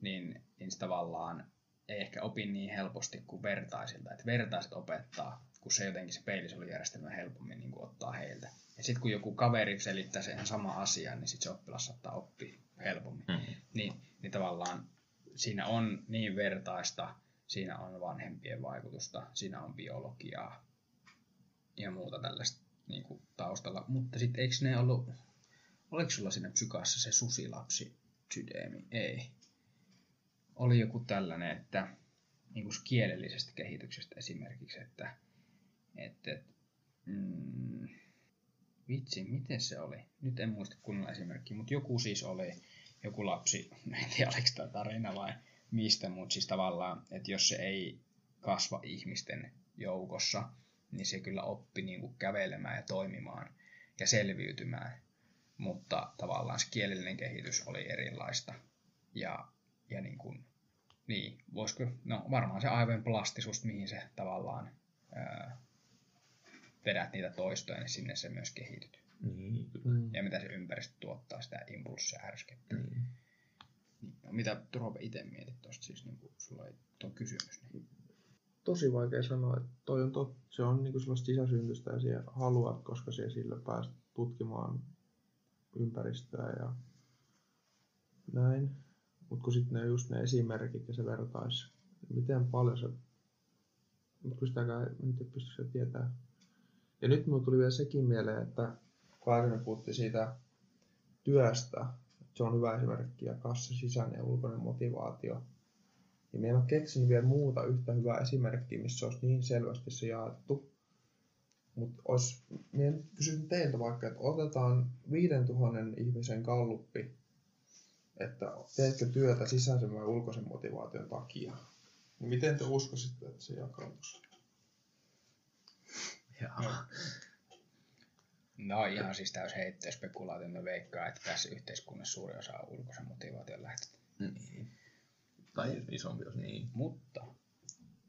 niin, niin se tavallaan ei ehkä opi niin helposti kuin vertaisilta. Että vertaiset opettaa, kun se jotenkin se peilisolujärjestelmä helpommin niin kuin ottaa heiltä. Ja sitten kun joku kaveri selittää sen sama asian, niin sitten se oppilas saattaa oppia helpommin. Mm. Niin, niin tavallaan siinä on niin vertaista, siinä on vanhempien vaikutusta, siinä on biologiaa ja muuta tällaista niin kuin taustalla. Mutta sitten eikö ne ollut, oliko sulla siinä psykaassa se susilapsi sydeemi? Ei. Oli joku tällainen, että niin kuin kielellisestä kehityksestä esimerkiksi, että, että mm, vitsi, miten se oli? Nyt en muista kunnolla esimerkkiä, mutta joku siis oli, joku lapsi, <laughs> en tiedä oliko tämä tarina vai mistä, mutta siis tavallaan, että jos se ei kasva ihmisten joukossa, niin se kyllä oppi niin kuin kävelemään ja toimimaan ja selviytymään. Mutta tavallaan se kielellinen kehitys oli erilaista. Ja, ja niin kuin, niin, voisiko, no varmaan se aivojen plastisuus, mihin se tavallaan ää, vedät niitä toistoja, niin sinne se myös kehityt. Niin, kyllä. Mm. Ja mitä se ympäristö tuottaa, sitä impulssia ärskettää. Niin. Niin, no, mitä Roope itse mietit tuosta, siis niin sulla oli tuo kysymys. Niin. Tosi vaikea sanoa, että toi on tot, se on niinku sellaista sisäsyntystä ja siihen haluat, koska se sillä pääst tutkimaan ympäristöä ja näin. Mutta kun sitten ne just ne esimerkit ja se vertais, miten paljon se, mutta kun sitäkään, en tiedä pystyykö se tietää. Ja nyt mulle tuli vielä sekin mieleen, että kun aikaisemmin puhuttiin siitä työstä, että se on hyvä esimerkki ja kassa sisäinen ja ulkoinen motivaatio, niin meillä on keksinyt vielä muuta yhtä hyvää esimerkkiä, missä olisi niin selvästi se jaettu. Mutta olisi, minä kysyn teiltä vaikka, että otetaan 5000 ihmisen galluppi, että teetkö työtä sisäisen vai ulkoisen motivaation takia. Niin miten te uskoisitte, että se jakautuisi? Jaa. No ihan siis täys heitto spekulaatio, mä veikkaan, että tässä yhteiskunnassa suuri osa on ulkoisen motivaation lähtöstä. Niin. Tai isompi jos niin. Mutta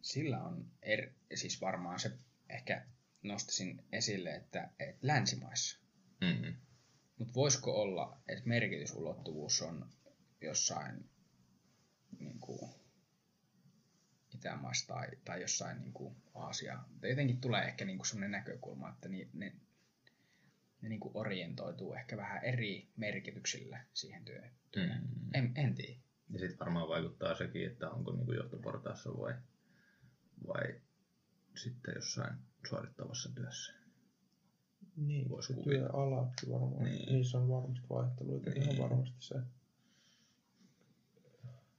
sillä on, er, siis varmaan se ehkä nostaisin esille, että, että länsimaissa. Mm-hmm. Mutta voisiko olla, että merkitysulottuvuus on jossain niin kuin, Itämaissa tai, tai jossain niin kuin Aasia. Jotenkin tulee ehkä niin kuin sellainen näkökulma, että ni, ne, ne niin kuin orientoituu ehkä vähän eri merkityksillä siihen työhön. työhön. Mm. En, en tiedä. Ja sitten varmaan vaikuttaa sekin, että onko niinku johtoportaassa vai, vai sitten jossain suorittavassa työssä. Niin, Vois se kuvitella. työalatkin varmaan. Niin. Niin. Niissä on varmasti vaihteluita. Niin. Ihan varmasti se.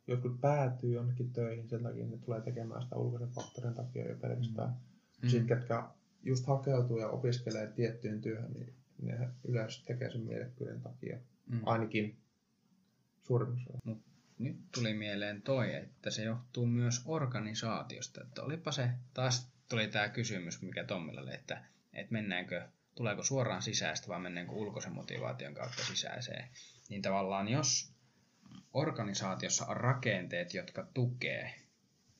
Jotkut päätyy jonnekin töihin sen takia, ne tulee tekemään sitä ulkoisen faktorin takia jo pelkästään. Mm. Sitten ketkä just hakeutuu ja opiskelee tiettyyn työhön, niin ne yleensä tekee sen mielekkyyden takia. Mm. Ainakin suurimmassa osassa. Nyt tuli mieleen toi, että se johtuu myös organisaatiosta. Että olipa se, taas tuli tämä kysymys, mikä Tommilla oli, että, että mennäänkö, tuleeko suoraan sisäistä vai mennäänkö ulkoisen motivaation kautta sisäiseen. Niin tavallaan jos organisaatiossa on rakenteet, jotka tukee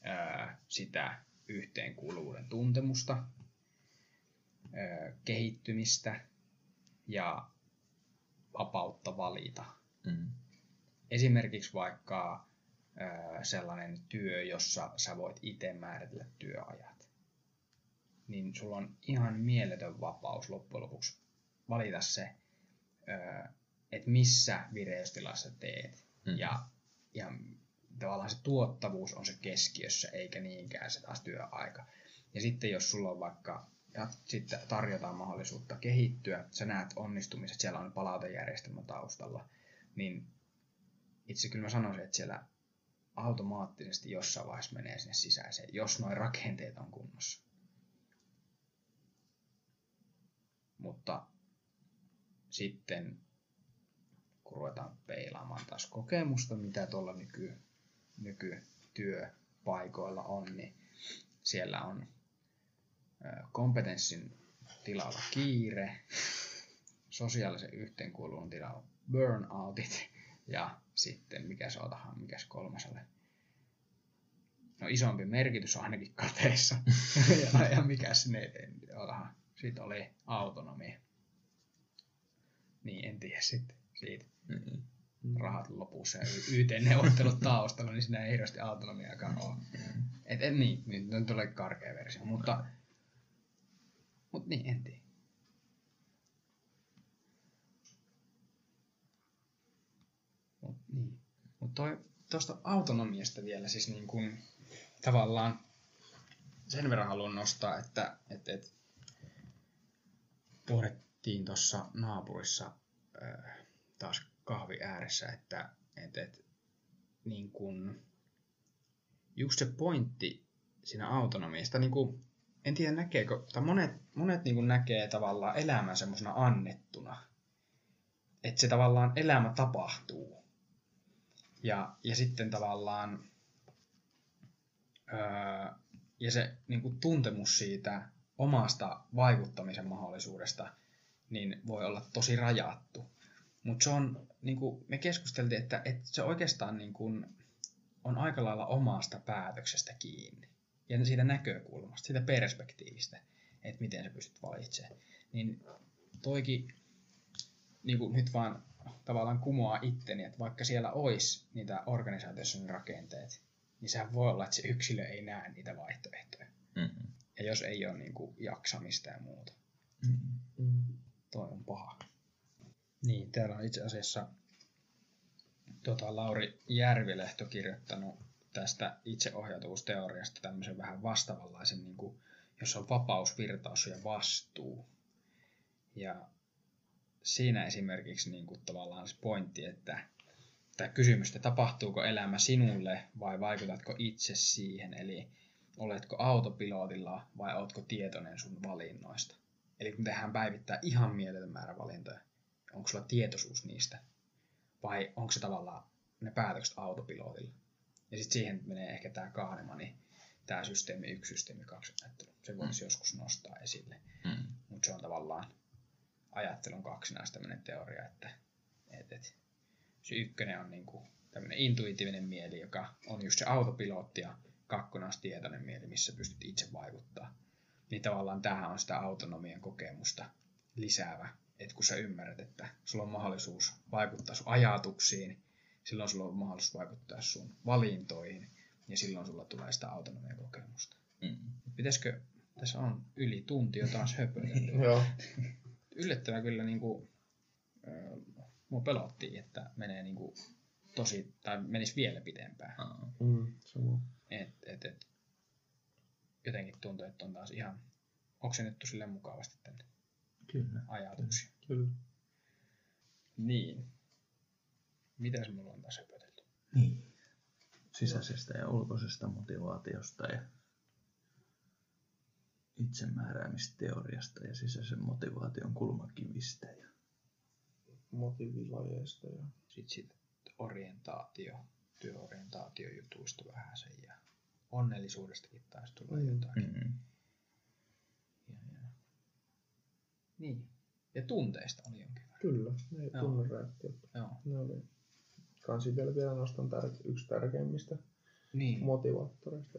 ää, sitä yhteenkuuluvuuden tuntemusta, kehittymistä ja vapautta valita, Mm. esimerkiksi vaikka ö, sellainen työ, jossa sä voit itse määritellä työajat, niin sulla on ihan mieletön vapaus loppujen lopuksi valita se, että missä vireystilassa teet. Mm. Ja, ja tavallaan se tuottavuus on se keskiössä, eikä niinkään se taas työaika. Ja sitten jos sulla on vaikka, ja sitten tarjotaan mahdollisuutta kehittyä, sä näet onnistumiset, siellä on palautejärjestelmä taustalla, niin itse kyllä mä sanoisin, että siellä automaattisesti jossain vaiheessa menee sinne sisäiseen, jos noin rakenteet on kunnossa. Mutta sitten kun ruvetaan peilaamaan taas kokemusta, mitä tuolla nyky, nykytyöpaikoilla on, niin siellä on kompetenssin tilalla kiire, sosiaalisen yhteenkuuluvan tilan burnoutit ja sitten mikä se otahan, mikäs kolmas oli? No isompi merkitys on ainakin kateissa. <laughs> ja, ja mikäs ne, otahan, siitä oli autonomia. Niin, en tiedä sitten siitä. Mm. Rahat lopussa ja YT-neuvottelut taustalla, niin siinä ei hirveästi autonomiaakaan ole. Et, et, niin, nyt tulee karkea versio, mutta, mutta niin, en tiedä. Mut, niin. Mut tuosta autonomiasta vielä siis niin kun, tavallaan sen verran haluan nostaa, että et, et, pohdittiin tuossa naapurissa äh, taas kahvi ääressä, että et, et, niin kun, just se pointti siinä autonomiasta, niin kun, en tiedä näkeekö, tai monet, monet niin kun näkee tavallaan elämän semmoisena annettuna. Että se tavallaan elämä tapahtuu. Ja, ja sitten tavallaan öö, ja se niin kuin tuntemus siitä omasta vaikuttamisen mahdollisuudesta niin voi olla tosi rajattu. Mutta se on, niin kuin me keskusteltiin, että, että se oikeastaan niin kuin on aika lailla omasta päätöksestä kiinni. Ja siitä näkökulmasta, siitä perspektiivistä, että miten sä pystyt valitsemaan. Niin toikin niin kuin nyt vaan tavallaan kumoaa itteni, että vaikka siellä olisi niitä organisaatioissa rakenteet, niin sehän voi olla, että se yksilö ei näe niitä vaihtoehtoja. Mm-hmm. Ja jos ei ole niin kuin jaksamista ja muuta. Mm-hmm. Mm. Toi on paha. Niin, täällä on itse asiassa tota, Lauri Järvilehto kirjoittanut tästä itseohjautuvuusteoriasta tämmöisen vähän vastaavanlaisen, niin kuin, jossa on vapaus, virtaus ja vastuu. Ja siinä esimerkiksi niin kuin, tavallaan se pointti, että tämä kysymys, että tapahtuuko elämä sinulle vai vaikutatko itse siihen, eli oletko autopilotilla vai oletko tietoinen sun valinnoista. Eli kun tehdään päivittää ihan mieletön määrä valintoja, onko sulla tietoisuus niistä vai onko se tavallaan ne päätökset autopilotilla. Ja sitten siihen menee ehkä tämä Kahneman, niin tämä systeemi yksi, systeemi kaksi ajattelu. Se voisi mm. joskus nostaa esille. Mm. Mutta se on tavallaan ajattelun kaksinaista tämmöinen teoria, että et, et, se ykkönen on niinku tämmöinen intuitiivinen mieli, joka on just se autopilotti ja kakkonen on tietoinen mieli, missä pystyt itse vaikuttaa. Niin tavallaan tähän on sitä autonomian kokemusta lisäävä, että kun sä ymmärrät, että sulla on mahdollisuus vaikuttaa sun ajatuksiin, silloin sulla on mahdollisuus vaikuttaa sun valintoihin, ja silloin sulla tulee sitä autonomian kokemusta. Mm. Pitäisikö, tässä on yli tunti jo taas höpötelty. <laughs> Joo. Yllättävän kyllä niin kuin, äh, mua pelottiin, että menee niin kuin, tosi, tai menisi vielä pitempään. Aa. Mm, sama. Et, et, et, jotenkin tuntuu, että on taas ihan oksennettu sille mukavasti tänne Kyllä. ajatuksia. Kyllä. Niin. Mitäs mulla on tässä höpötelty? Niin. Sisäisestä ja ulkoisesta motivaatiosta ja itsemääräämisteoriasta ja sisäisen motivaation kulmakivistä. Ja... Motiivilajeista ja Sitten siitä orientaatio, työorientaatiojutuista vähän sen ja onnellisuudestakin taisi tulla Mm. jotakin. Mm-hmm. Ja, ja. Niin. Ja tunteista oli jonkin verran. kyllä, ne Joo. tunnereaktiot. Joo. Ne oli kans itsellä vielä nostan tär- yksi tärkeimmistä Niin. motivaattoreista.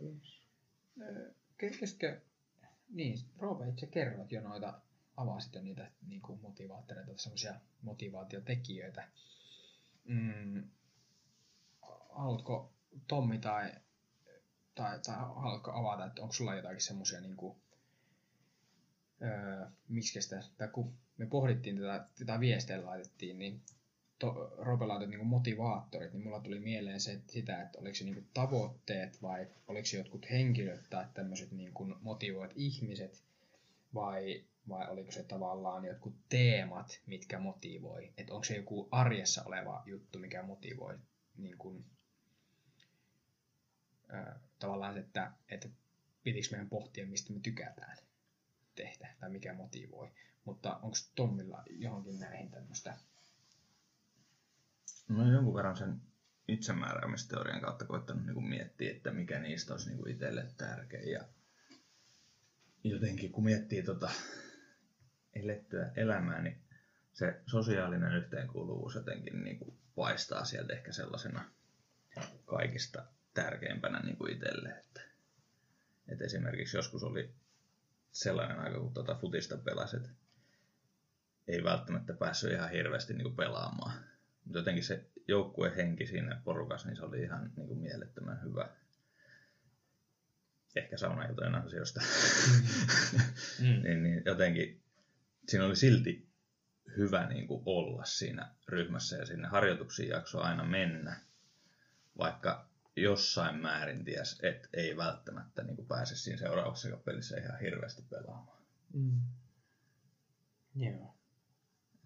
Öö, Kerkesitkö, niin, Roope, itse kerroit jo noita, avasit jo niitä niin kuin motivaattoreita, semmoisia motivaatiotekijöitä. Mm, haluatko Tommi tai, tai, tai haluatko avata, että onko sulla jotakin semmoisia niin kuin, öö, miksi sitä, tai kun me pohdittiin tätä, tätä viestiä laitettiin, niin to, laitot niin motivaattorit, niin mulla tuli mieleen se, että sitä, että oliko se niin kuin tavoitteet vai oliko se jotkut henkilöt tai tämmöiset niin kuin motivoivat ihmiset vai, vai oliko se tavallaan jotkut teemat, mitkä motivoi. Että onko se joku arjessa oleva juttu, mikä motivoi niin kuin, ö, tavallaan, että, että pitikö meidän pohtia, mistä me tykätään tehdä tai mikä motivoi. Mutta onko Tommilla johonkin näihin tämmöistä No jonkun verran sen itsemääräämisteorian kautta koittanut niin miettiä, että mikä niistä olisi niin itselle tärkeä. Ja jotenkin kun miettii tota elettyä elämää, niin se sosiaalinen yhteenkuuluvuus jotenkin niin kuin paistaa sieltä ehkä sellaisena kaikista tärkeimpänä niin kuin itselle. Että, että esimerkiksi joskus oli sellainen aika, kun tuota futista pelasit, ei välttämättä päässyt ihan hirveästi niin kuin pelaamaan. Mutta jotenkin se joukkuehenki siinä porukassa, niin se oli ihan niin kuin mielettömän hyvä. Ehkä saunailtojen ansiosta. Mm. <laughs> niin, niin jotenkin siinä oli silti hyvä niin kuin olla siinä ryhmässä ja sinne harjoituksiin jakso aina mennä, vaikka jossain määrin ties, että ei välttämättä niin kuin pääse siinä seuraavassa pelissä ihan hirveästi pelaamaan. Mm. Joo.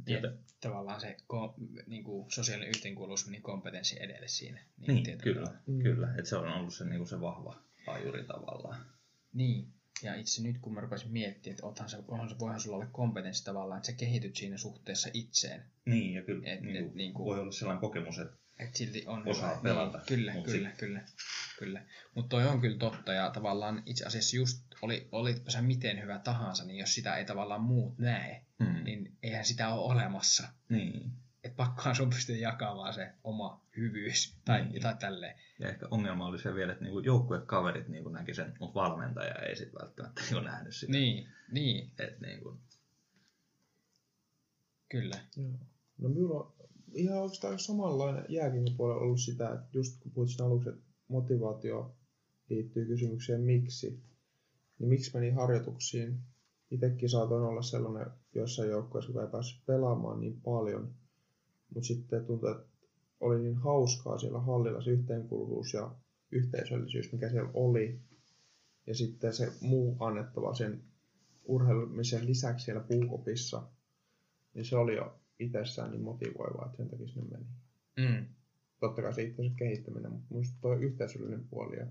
Ja Joten, tavallaan se ko, niin kuin sosiaalinen yhteenkuuluvuus meni kompetenssi edelle siinä. niin, tietyllä kyllä. Mm. kyllä. Että se on ollut se, niin kuin se vahva ajuri tavallaan. Niin. Ja itse nyt kun mä rupesin miettimään, että se, onhan se, voihan sulla olla kompetenssi tavallaan, että sä kehityt siinä suhteessa itseen. Niin, ja kyllä Et- niin et kuin, niin kuin- voi olla sellainen kokemus, että Että silti on Osaa hyvä. pelata. Niin, kyllä, Mut kyllä, kyllä, kyllä. Mutta toi on kyllä totta ja tavallaan itse asiassa just oli, olitpa sä miten hyvä tahansa, niin jos sitä ei tavallaan muut näe, hmm. niin eihän sitä ole olemassa. niin. Että pakkohan sun pystyy jakamaan se oma hyvyys tai Niin. jotain tälleen. Ja ehkä ongelma oli se vielä, että niinku joukkuekaverit niinku näki sen, mutta valmentaja ei sitten välttämättä niinku nähnyt sitä. Niin, niin, Et niinku, kyllä. Joo. No minulla on ihan oikeastaan samanlainen jääkiekon puolella ollut sitä, että just kun puhuit siinä aluksi, että motivaatio liittyy kysymykseen miksi, niin miksi meni harjoituksiin. Itsekin saatoin olla sellainen jossain joukkueessa, kun ei päässyt pelaamaan niin paljon, mutta sitten tuntui, että oli niin hauskaa siellä hallilla se yhteenkuuluvuus ja yhteisöllisyys, mikä siellä oli. Ja sitten se muu annettava sen urheilumisen lisäksi siellä puukopissa, niin se oli jo itsessään niin motivoivaa, että sen takia sinne meni. Mm, Totta kai se itsensä kehittäminen, mutta minusta tuo yhteisöllinen puoli ja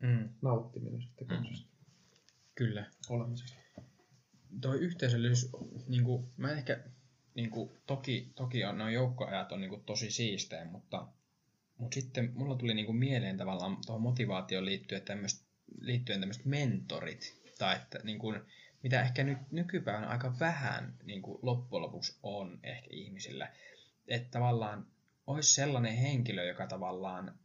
mm, nauttiminen sitten tekemisestä, kyllä. olemisesta. Toi yhteisöllisyys, niin kuin, mä ehkä, niin kuin, toki, toki on, nuo joukkoajat on niin kuin, tosi siistejä, mutta, mutta sitten mulla tuli niin kuin, mieleen tavallaan tuohon motivaatioon liittyen tämmöistä liittyen tämmöiset mentorit, tai että niin kuin, mitä ehkä nyt nykypäivänä aika vähän niin kuin loppujen lopuksi on ehkä ihmisillä. Että tavallaan olisi sellainen henkilö, joka tavallaan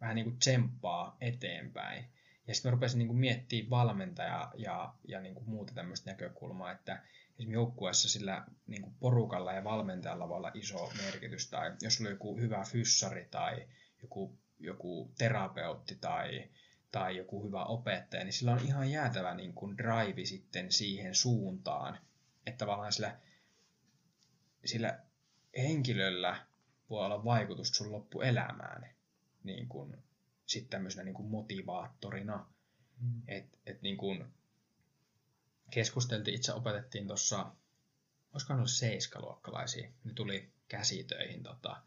vähän niin kuin tsemppaa eteenpäin. Ja sitten mä rupesin niin kuin miettimään valmentajaa ja, ja niin kuin muuta tämmöistä näkökulmaa, että esimerkiksi joukkueessa sillä niin kuin porukalla ja valmentajalla voi olla iso merkitys. Tai jos sulla on joku hyvä fyssari tai joku, joku terapeutti tai, tai joku hyvä opettaja, niin sillä on ihan jäätävä niin kuin drive sitten siihen suuntaan, että tavallaan sillä, sillä henkilöllä voi olla vaikutusta sun loppuelämään niin kuin, sitten tämmöisenä niin kuin motivaattorina. Mm. Et, et niin kuin keskusteltiin, itse opetettiin tuossa, olisikohan ollut seiskaluokkalaisia, ne tuli käsitöihin, tota,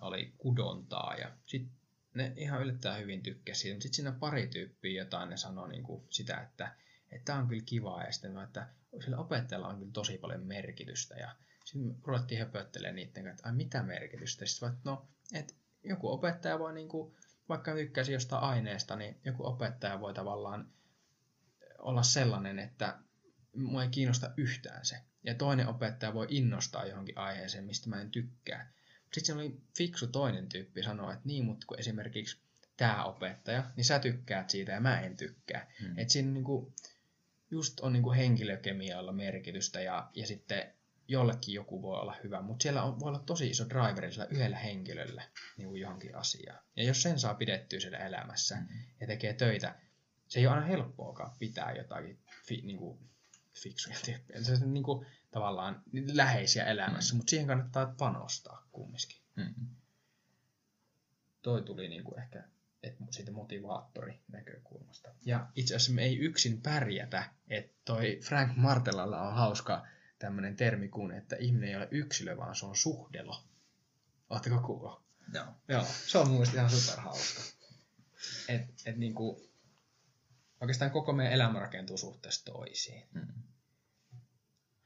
oli kudontaa ja sitten ne ihan yllättäen hyvin tykkäsi siitä. Sitten siinä pari tyyppiä jotain ne sanoi niin kuin sitä, että tämä on kyllä kivaa ja sitten että sillä opettajalla on kyllä tosi paljon merkitystä ja sitten ruvettiin höpöttelemään niiden kanssa, että ai mitä merkitystä. Sitten että no, että joku opettaja voi niin kuin, vaikka tykkäisi jostain aineesta, niin joku opettaja voi tavallaan olla sellainen, että mua ei kiinnosta yhtään se. Ja toinen opettaja voi innostaa johonkin aiheeseen, mistä mä en tykkää. Sitten se oli fiksu toinen tyyppi sanoa, että niin, mutta kun esimerkiksi tämä opettaja, niin sä tykkäät siitä ja mä en tykkää. Hmm. Mm. Että siinä niinku, just on niinku henkilökemialla merkitystä ja, ja sitten jollekin joku voi olla hyvä, mutta siellä on, voi olla tosi iso driveri sillä yhdellä henkilöllä niin kuin johonkin asiaan. Ja jos sen saa pidettyä siellä elämässä Mm. ja tekee töitä, se ei ole aina helppoakaan pitää jotakin fi, niin kuin, fiksuja tyyppejä. Se niin kuin, tavallaan läheisiä elämässä, Mm. mutta siihen kannattaa panostaa kumminkin. Hmm. Toi tuli niin kuin ehkä et siitä motivaattori näkökulmasta. Ja itse asiassa me ei yksin pärjätä, että toi Frank Martellalla on hauska tämmöinen termi kuin, että ihminen ei ole yksilö, vaan se on suhdelo. Oletteko kuullut? Joo. Joo, se on mun mielestä ihan superhauska. Et, et niinku, oikeastaan koko meidän elämä rakentuu suhteessa toisiin.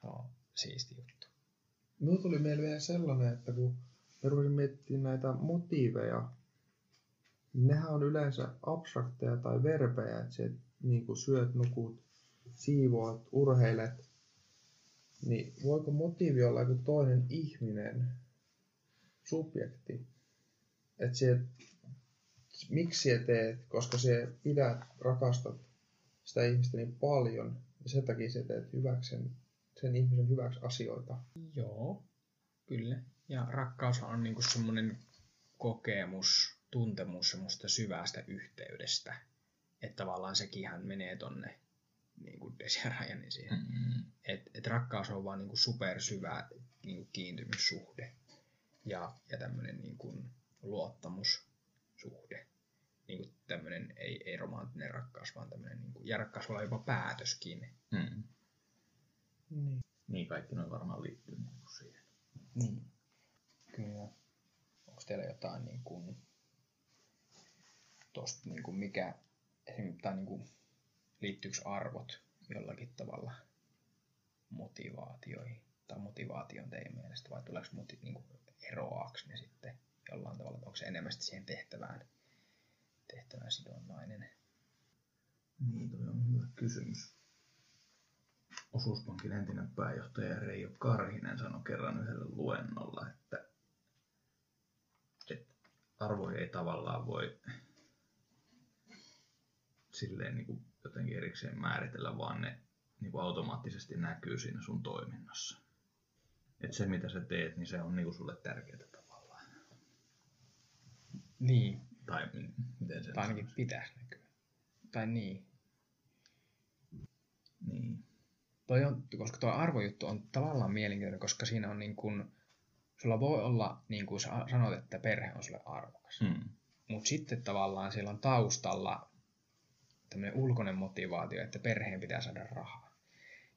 Se on siisti juttu. Minulla tuli mieleen vielä sellainen, että kun me rupesin miettimään näitä motiiveja, niin nehän on yleensä abstrakteja tai verbejä, että se niin kuin syöt, nukut, siivoat, urheilet. niin voiko motiivi olla joku toinen ihminen, subjekti? Että se, miksi sä teet, koska se pidät, rakastat sitä ihmistä niin paljon, ja sen takia sä teet hyväksi sen, sen ihmisen hyväksi asioita. Joo, kyllä. Ja rakkaus on niinku semmoinen kokemus, tuntemus semmoista syvästä yhteydestä. Että tavallaan sekin menee tonne niin kuin siihen. Mm. Et, et rakkaus on vaan niin kuin supersyvä niin kuin kiintymyssuhde ja, ja tämmöinen niin kuin luottamussuhde. Niin kuin tämmöinen ei, ei romanttinen rakkaus, vaan tämmöinen, niin kuin, ja rakkaus voi olla jopa päätöskin. Mm. Niin. Niin kaikki noin varmaan liittyy niin kuin siihen. Niin. Kyllä. Onko teillä jotain niin kuin, tosta, niin kuin mikä, esimerkiksi, tai niin kuin, liittyykö arvot jollakin tavalla motivaatioihin tai motivaation teidän mielestä, vai tuleeko moti, niin kuin, eroaako ne sitten jollain tavalla, onko se enemmän siihen tehtävään, tehtävään sidonnainen? Niin, toi on hyvä kysymys. Osuuspankin entinen pääjohtaja Reijo Karhinen sanoi kerran yhdellä luennolla, että, että arvoja ei tavallaan voi silleen niin kuin jotenkin erikseen määritellä, vaan ne niin kuin automaattisesti näkyy siinä sun toiminnassa. Että se mitä sä teet, niin se on niin kuin sulle tärkeää tavallaan. Niin, Tai miten se tai ainakin sanoisi? pitäisi näkyä. Tai niin. Niin. Toi on, koska tuo arvojuttu on tavallaan mielenkiintoinen, koska siinä on niin kuin, sulla voi olla, niin kuin sanot, että perhe on sulle arvokas. Mm. Mutta sitten tavallaan siellä on taustalla tämmöinen ulkoinen motivaatio, että perheen pitää saada rahaa.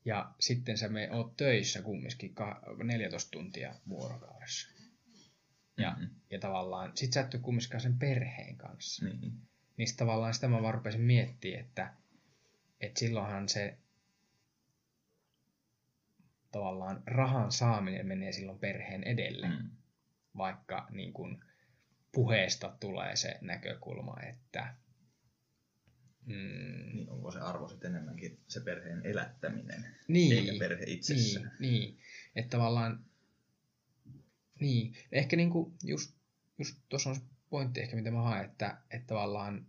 Ja sitten sä me oot töissä kumminkin ka- 14 tuntia vuorokaudessa. Ja, Mhm. ja tavallaan, sit sä et ole kumminkaan sen perheen kanssa. Niin. Niin sit tavallaan sitä mä vaan rupesin miettimään, että, että silloinhan se tavallaan rahan saaminen menee silloin perheen edelle, Mm. vaikka niin kun puheesta tulee se näkökulma, että mm, Niin onko se arvo sitten enemmänkin se perheen elättäminen, niin, eikä perhe itsessään? Niin, niin. että tavallaan, niin, ehkä niinku just, just tuossa on se pointti ehkä, mitä mä haen, että, että tavallaan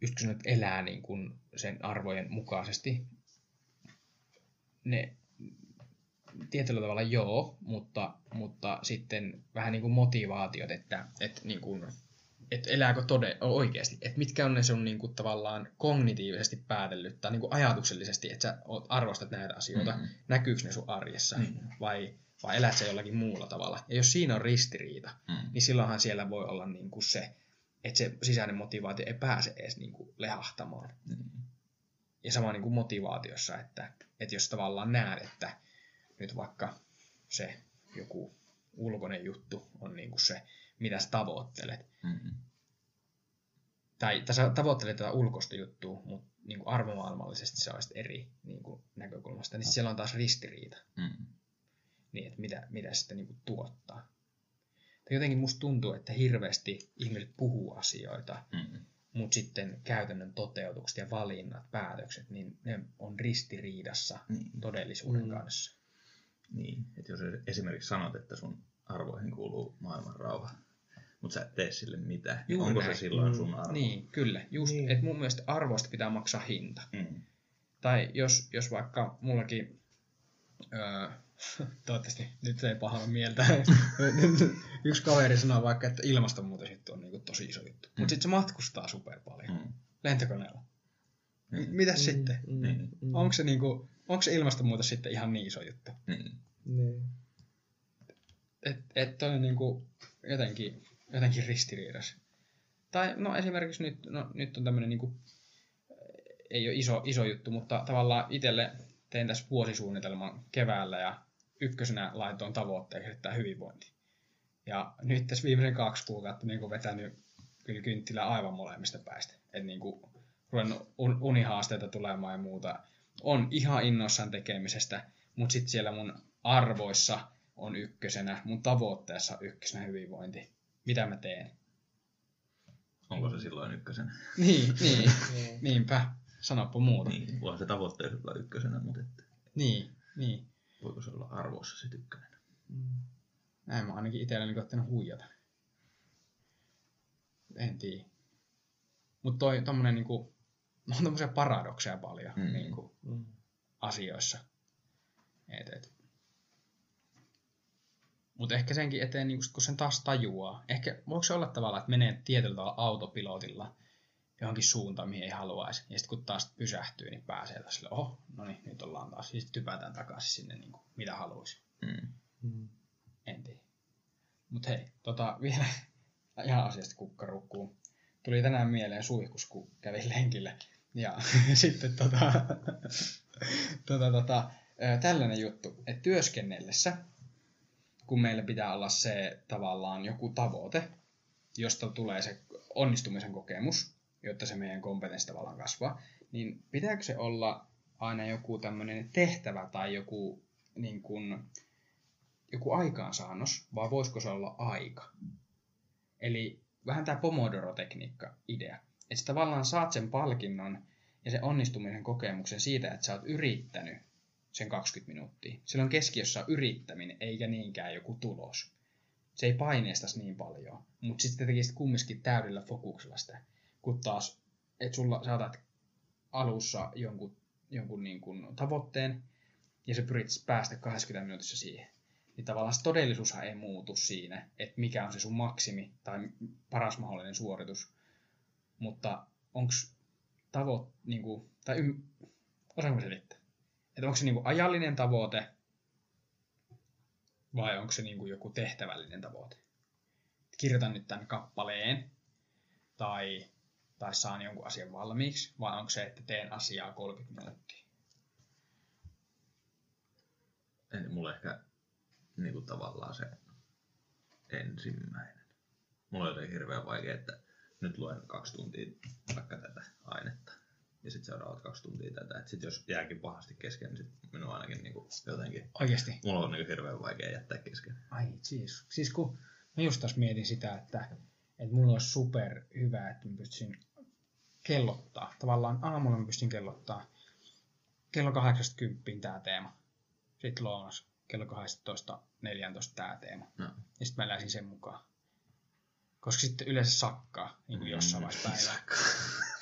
just kun elää niin kuin sen arvojen mukaisesti, ne tietyllä tavalla joo, mutta, mutta sitten vähän niin kuin motivaatiot, että, että, niin kuin, että elääkö tode, oikeasti, että mitkä on ne sun niin kuin tavallaan kognitiivisesti päätellyt tai niin kuin ajatuksellisesti, että sä arvostat näitä asioita, Mhm. näkyykö ne sun arjessa Niin. vai, vai elät sä jollakin muulla tavalla. Ja jos siinä on ristiriita, Mm. niin silloinhan siellä voi olla niin kuin se, että se sisäinen motivaatio ei pääse edes niin kuin lehahtamaan. Niin. Ja sama niin kuin motivaatiossa, että, että jos tavallaan näet, että nyt vaikka se joku ulkoinen juttu on niin kuin se, mitä sä tavoittelet, Mm. tai, tai sä tavoittelet tätä ulkoista juttua, mutta niin kuin arvomaailmallisesti se sitten eri niin kuin näkökulmasta, niin siellä on taas ristiriita, Mm. niin että mitä, mitä sitten niin kuin tuottaa. Tai jotenkin musta tuntuu, että hirveästi ihmiset puhuu asioita, Mm. Mutta sitten käytännön toteutukset ja valinnat, päätökset, niin ne on ristiriidassa Niin. todellisuuden Mm. kanssa. Niin, että jos esimerkiksi sanot, että sun arvoihin kuuluu maailman rauha, mutta sä et tee sille mitään, niin Juuri onko näin. se silloin Mm. sun arvo? Niin, kyllä. Just, Niin. niin. että mun mielestä arvoista pitää maksaa hinta. Mm. Tai jos, jos vaikka mullakin, öö, toivottavasti nyt ei pahalla mieltä, <laughs> yksi kaveri sanoo vaikka, että ilmastonmuutos on niinku tosi iso juttu. Mutta Mm. sitten se matkustaa super paljon Mm. lentokoneella. M- Niin. Mitäs sitten? Mm, Niin. mm, Onko se, niinku, onko se ilmastonmuutos sitten ihan niin iso juttu? Niin. Niin. Et, et toi on niinku jotenkin, jotenkin ristiriidassa. Tai no esimerkiksi nyt, no, nyt on tämmöinen niinku, ei ole iso, iso juttu, mutta tavallaan itselle tein tässä vuosisuunnitelman keväällä ja ykkösenä laitoin tavoitteeksi, että hyvinvointi. Ja nyt tässä viimeisen kaksi kuukautta niin vetänyt kyllä kynttilä aivan molemmista päistä. Että niin kuin ruvennut un- unihaasteita tulemaan ja muuta. On ihan innoissaan tekemisestä, mutta sitten siellä mun arvoissa on ykkösenä, mun tavoitteessa on ykkösenä hyvinvointi. Mitä mä teen? Onko se silloin ykkösenä? <laughs> Niin, niin. Niin. Niinpä. Sanoppa muuta. Niin, voihan se tavoitteessa olla ykkösenä, mutta et, Niin, niin. Voiko se olla arvoissa se tykkänen? Mm. Näin mä ainakin itselleni koittanut huijata. En tiedä. Mutta toi tommonen niinku, on tommosia paradokseja paljon Mm. niinku, Mm. asioissa. Et, et. Mutta ehkä senkin eteen, niinku, sit kun sen taas tajuaa. Ehkä voiko se olla tavallaan, että menee tietyllä tavalla autopilotilla johonkin suuntaan, mihin ei haluaisi. Ja sitten kun taas pysähtyy, niin pääsee taas sille, oho, no niin, nyt ollaan taas. Ja sitten typätään takaisin sinne, niinku, mitä haluaisi. Mm. Mm. En tiedä. Mut hei, tota, vielä <laughs> ihan asiasta kukkarukkuun. Tuli tänään mieleen suihkus, kun kävin lenkillä. Ja <laughs> sitten tota, <laughs> tota, tota, tällainen juttu, että työskennellessä, kun meillä pitää olla se tavallaan joku tavoite, josta tulee se onnistumisen kokemus, jotta se meidän kompetenssi tavallaan kasvaa, niin pitääkö se olla aina joku tämmöinen tehtävä tai joku niin kuin, joku aikaansaannos, vai voisiko se olla aika? Eli vähän tämä Pomodoro-tekniikka idea. Että tavallaan saat sen palkinnon ja sen onnistumisen kokemuksen siitä, että sä oot yrittänyt sen 20 minuuttia. Silloin keskiössä on yrittäminen, eikä niinkään joku tulos. Se ei paineistas niin paljon, mutta sitten tekisit kumminkin täydellä fokuksella sitä. Kun taas, että sulla saatat alussa jonkun, jonkun niin kuin tavoitteen, ja se pyrit päästä 20 minuutissa siihen niin tavallaan se todellisuushan ei muutu siinä, että mikä on se sun maksimi tai paras mahdollinen suoritus. Mutta onko tavoite, niin kuin, tai ym, osaanko selittää? Että onko se niin kuin ajallinen tavoite vai onko se niin kuin joku tehtävällinen tavoite? Kirjoitan nyt tämän kappaleen tai, tai saan jonkun asian valmiiksi, vai onko se, että teen asiaa 30 minuuttia? Eli mulla ehkä niin kuin tavallaan se ensimmäinen. Mulla on jotenkin hirveän vaikea, että nyt luen kaksi tuntia vaikka tätä ainetta. Ja sitten seuraavat kaksi tuntia tätä. Et sit jos jääkin pahasti kesken, niin sit minun ainakin niin kuin jotenkin... Oikeasti. Mulla on niin hirveän vaikea jättää kesken. Ai siis. Siis kun mä just taas mietin sitä, että, että mulla olisi super hyvä, että mä pystyisin kellottaa. Tavallaan aamulla mä pystyn kellottaa kello 80 tää teema. Sitten lounas kello 12.14 tää teema. No. Ja sitten mä eläisin sen mukaan. Koska sitten yleensä sakkaa niin kuin jossain vaiheessa päivää. <laughs>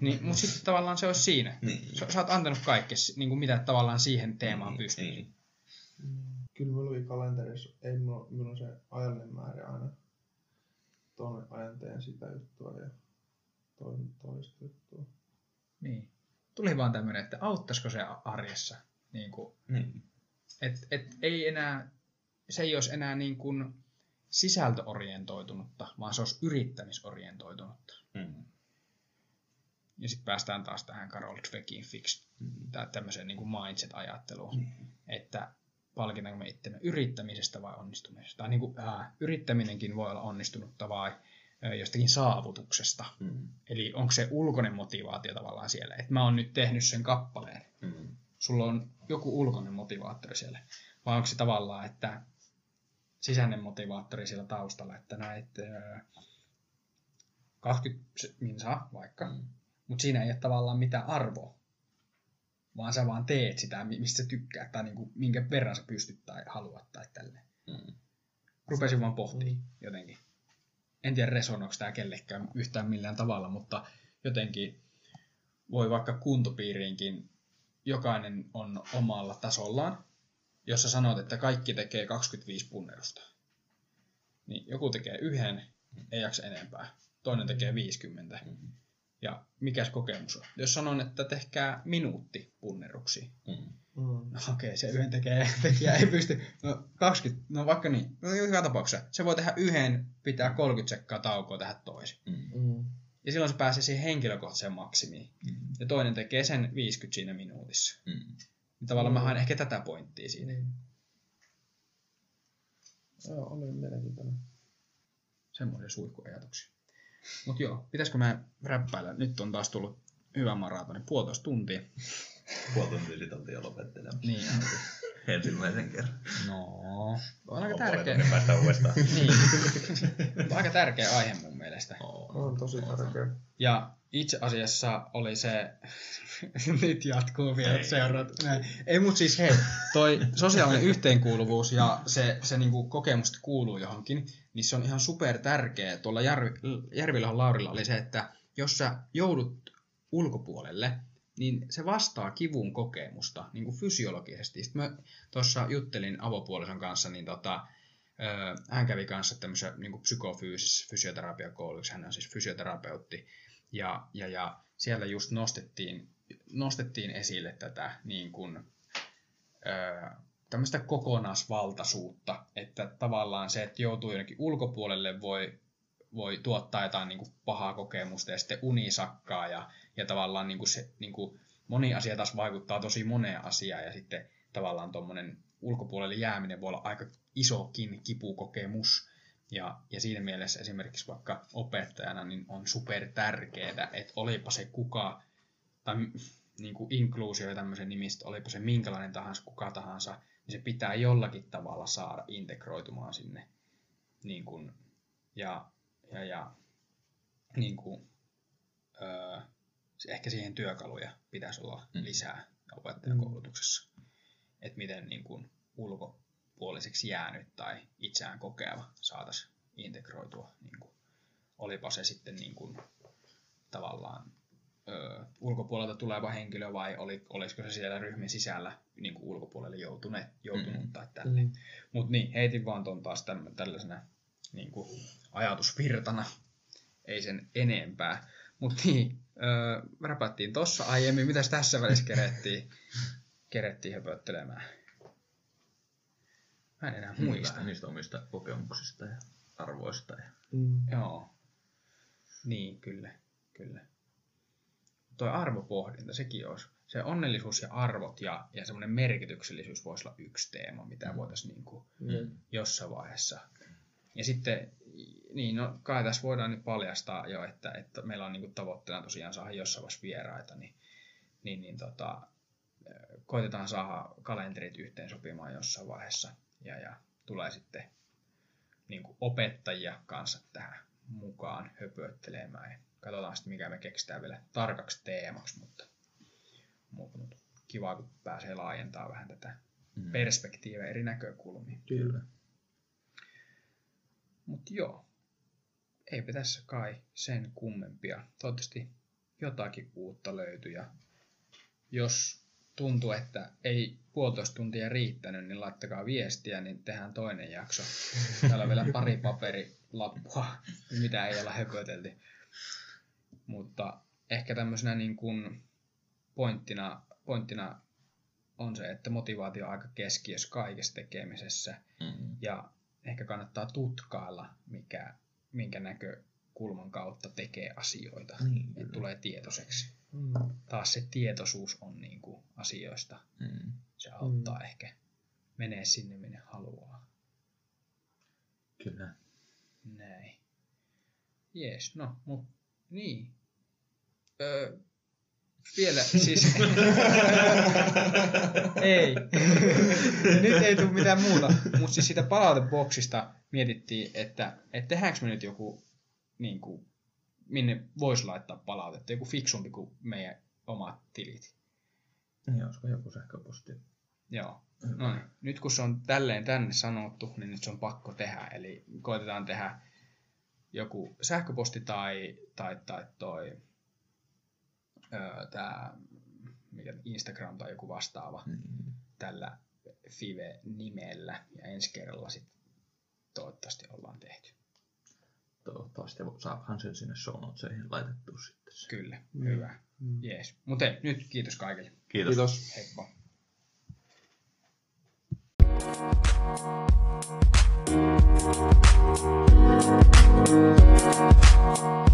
Niin, mutta sitten tavallaan se olisi siinä. Niin. Sä, sä oot antanut kaikkea, niin kuin mitä tavallaan siihen teemaan Niin, pystyy. niin. Mm. Kyllä mulla oli kalenterissa, ei mulla, mulla on se ajallinen määrä aina. Tuonne ajan teen sitä juttua ja juttua. Niin. Tuli vaan tämmöinen, että auttaisiko se arjessa. Niin kuin, Niin. et, et ei enää, se ei olisi enää niin kuin sisältöorientoitunutta, vaan se olisi yrittämisorientoitunutta. Mm. Ja sitten päästään taas tähän Carol Dweckin fix, Mm. tää tämmöiseen niin kuin mindset-ajatteluun, Niin. että palkitaanko me itsemme yrittämisestä vai onnistumisesta. Tai niin kuin, ää, yrittäminenkin voi olla onnistunutta vai jostakin saavutuksesta. Mm. Eli onko se ulkoinen motivaatio tavallaan siellä, että mä oon nyt tehnyt sen kappaleen. Mm. Sulla on joku ulkoinen motivaattori siellä. Vai onko se tavallaan, että sisäinen motivaattori siellä taustalla, että näet ää, 20 minsaa vaikka, Mm. mutta siinä ei ole tavallaan mitään arvoa. Vaan sä vaan teet sitä, mi- mistä sä tykkäät, tai niinku, minkä verran sä pystyt tai haluat tai tälleen. Mm. Rupesin vaan pohtimaan Mm. jotenkin. En tiedä resonoiko tämä kellekään yhtään millään tavalla, mutta jotenkin voi vaikka kuntopiiriinkin jokainen on omalla tasollaan, jos sä sanot, että kaikki tekee 25 punnerusta. Niin joku tekee yhden, ei jaksa enempää. Toinen tekee 50. Mm. Ja mikäs kokemus on? Jos sanon, että tehkää minuutti punneruksia. Mm. Mm. Okei, se yhden tekee, <laughs> tekijä ei pysty. No 20, no vaikka niin. No joka tapauksessa. Se voi tehdä yhden, pitää 30 sekkaa taukoa tehdä toisen. Mm. Mm. Ja silloin se pääsee siihen henkilökohtaiseen maksimiin. Mm. Ja toinen tekee sen 50 siinä minuutissa. Mm. Tavallaan mä haen ehkä tätä pointtia siinä. Niin. Joo, oli mielenkiintoinen. Semmoisia suihkuajatuksia. Mut joo, pitäisikö mä räppäillä? Nyt on taas tullut hyvä maratoni, puolitoista tuntia. Puoli tuntia sitten oltiin jo lopettelemaan. Niin, <laughs> Ensimmäisen kerran. no, on aika On tärkeä. tunnin päästä uudestaan. <laughs> Niin. <laughs> Aika tärkeä aihe mun mielestä. Oo. On tosi tärkeä. Ja itse asiassa oli se, nyt jatkuu vielä Ei. seuraat. Näin. Ei mut siis hei, toi sosiaalinen yhteenkuuluvuus ja se, se niinku kokemus, että kuuluu johonkin, niin se on ihan super tärkeä. Tuolla Järvi, Järvilahon Laurilla oli se, että jos sä joudut ulkopuolelle, niin se vastaa kivun kokemusta niin kuin fysiologisesti. Sitten mä tuossa juttelin avopuolison kanssa, niin tota, hän kävi kanssa tämmöisessä niin kuin psykofyysisessä fysioterapiakoulutuksessa, hän on siis fysioterapeutti, ja, ja, ja siellä just nostettiin, nostettiin esille tätä niin kuin, ö, tämmöistä kokonaisvaltaisuutta, että tavallaan se, että joutuu jonnekin ulkopuolelle, voi, voi tuottaa jotain niin kuin pahaa kokemusta ja sitten uni sakkaa ja, ja tavallaan niin kuin se, niin kuin moni asia taas vaikuttaa tosi moneen asiaan ja sitten tavallaan tuommoinen ulkopuolelle jääminen voi olla aika isokin kipukokemus. Ja, ja siinä mielessä esimerkiksi vaikka opettajana niin on super tärkeää, että olipa se kuka, tai niin kuin inkluusio ja tämmöisen nimistä, olipa se minkälainen tahansa, kuka tahansa, niin se pitää jollakin tavalla saada integroitumaan sinne. Niin kuin, ja, ja, ja niin kuin, öö, ehkä siihen työkaluja pitäisi olla Mm. lisää opettajakoulutuksessa. Että miten niin kuin, ulkopuoliseksi jäänyt tai itseään kokeva saataisiin integroitua. Niin kuin, olipa se sitten niin kuin, tavallaan ö, ulkopuolelta tuleva henkilö vai oli, olisiko se siellä ryhmän sisällä niin kuin ulkopuolelle joutuneet, joutunut Mm. tai tälleen. Mm. Mutta niin, heitin vaan ton taas tällaisena niin kuin ajatusvirtana, ei sen enempää. Mutta niin, öö, räpättiin tossa aiemmin, mitäs tässä välissä kerettiin, kerettiin höpöttelemään. Mä en enää muista. Hyvä, niistä omista kokemuksista ja arvoista. Ja... Mm. Joo. Niin, kyllä, kyllä. Toi arvopohdinta, sekin olisi. Se onnellisuus ja arvot ja, ja semmoinen merkityksellisyys voisi olla yksi teema, mitä voitaisiin niin kuin Mm. jossain vaiheessa. Ja sitten, niin no kai tässä voidaan nyt paljastaa jo, että, että meillä on niin kuin tavoitteena tosiaan saada jossain vaiheessa vieraita, niin, niin, niin tota, koitetaan saada kalenterit yhteen sopimaan jossain vaiheessa ja, ja tulee sitten niin kuin opettajia kanssa tähän mukaan höpöttelemään. Ja katsotaan sitten, mikä me keksitään vielä tarkaksi teemaksi, mutta, mutta, mutta kiva, kun pääsee laajentamaan vähän tätä Mm. perspektiivejä eri näkökulmia. Kyllä. Mutta joo, eipä tässä kai sen kummempia. Toivottavasti jotakin uutta löytyy ja jos tuntuu, että ei puolitoista tuntia riittänyt, niin laittakaa viestiä, niin tehdään toinen jakso. Täällä on vielä pari paperilappua, mitä ei olla höpötelty. Mutta ehkä tämmöisenä niin kuin pointtina, pointtina on se, että motivaatio on aika keskiössä kaikessa tekemisessä Mm. ja ehkä kannattaa tutkailla, mikä, minkä näkökulman kautta tekee asioita. Niin, että tulee tietoiseksi. Mm. Taas se tietoisuus on niin kuin asioista. Mm. Se auttaa mm. ehkä menee sinne, minne haluaa. Kyllä. Näin. Jees, no, mut niin. Öö, vielä siis... ei. nyt ei tule mitään muuta. Mutta siis siitä palauteboksista mietittiin, että, että tehdäänkö me nyt joku, niin kuin, minne voisi laittaa palautetta, joku fiksumpi kuin meidän omat tilit. Niin, olisiko joku sähköposti? Joo. No niin. Nyt kun se on tälleen tänne sanottu, niin nyt se on pakko tehdä. Eli koitetaan tehdä joku sähköposti tai, tai, tai toi öö, tää, mikä Instagram tai joku vastaava Mm. tällä Five-nimellä. Ja ensi kerralla sitten toivottavasti ollaan tehty. Toivottavasti saahan sen sinne show notesihin laitettua sitten. se. Kyllä, Mm. hyvä. Mm. Jees. Mutta nyt kiitos kaikille. Kiitos. Kiitos. Heippa. Thank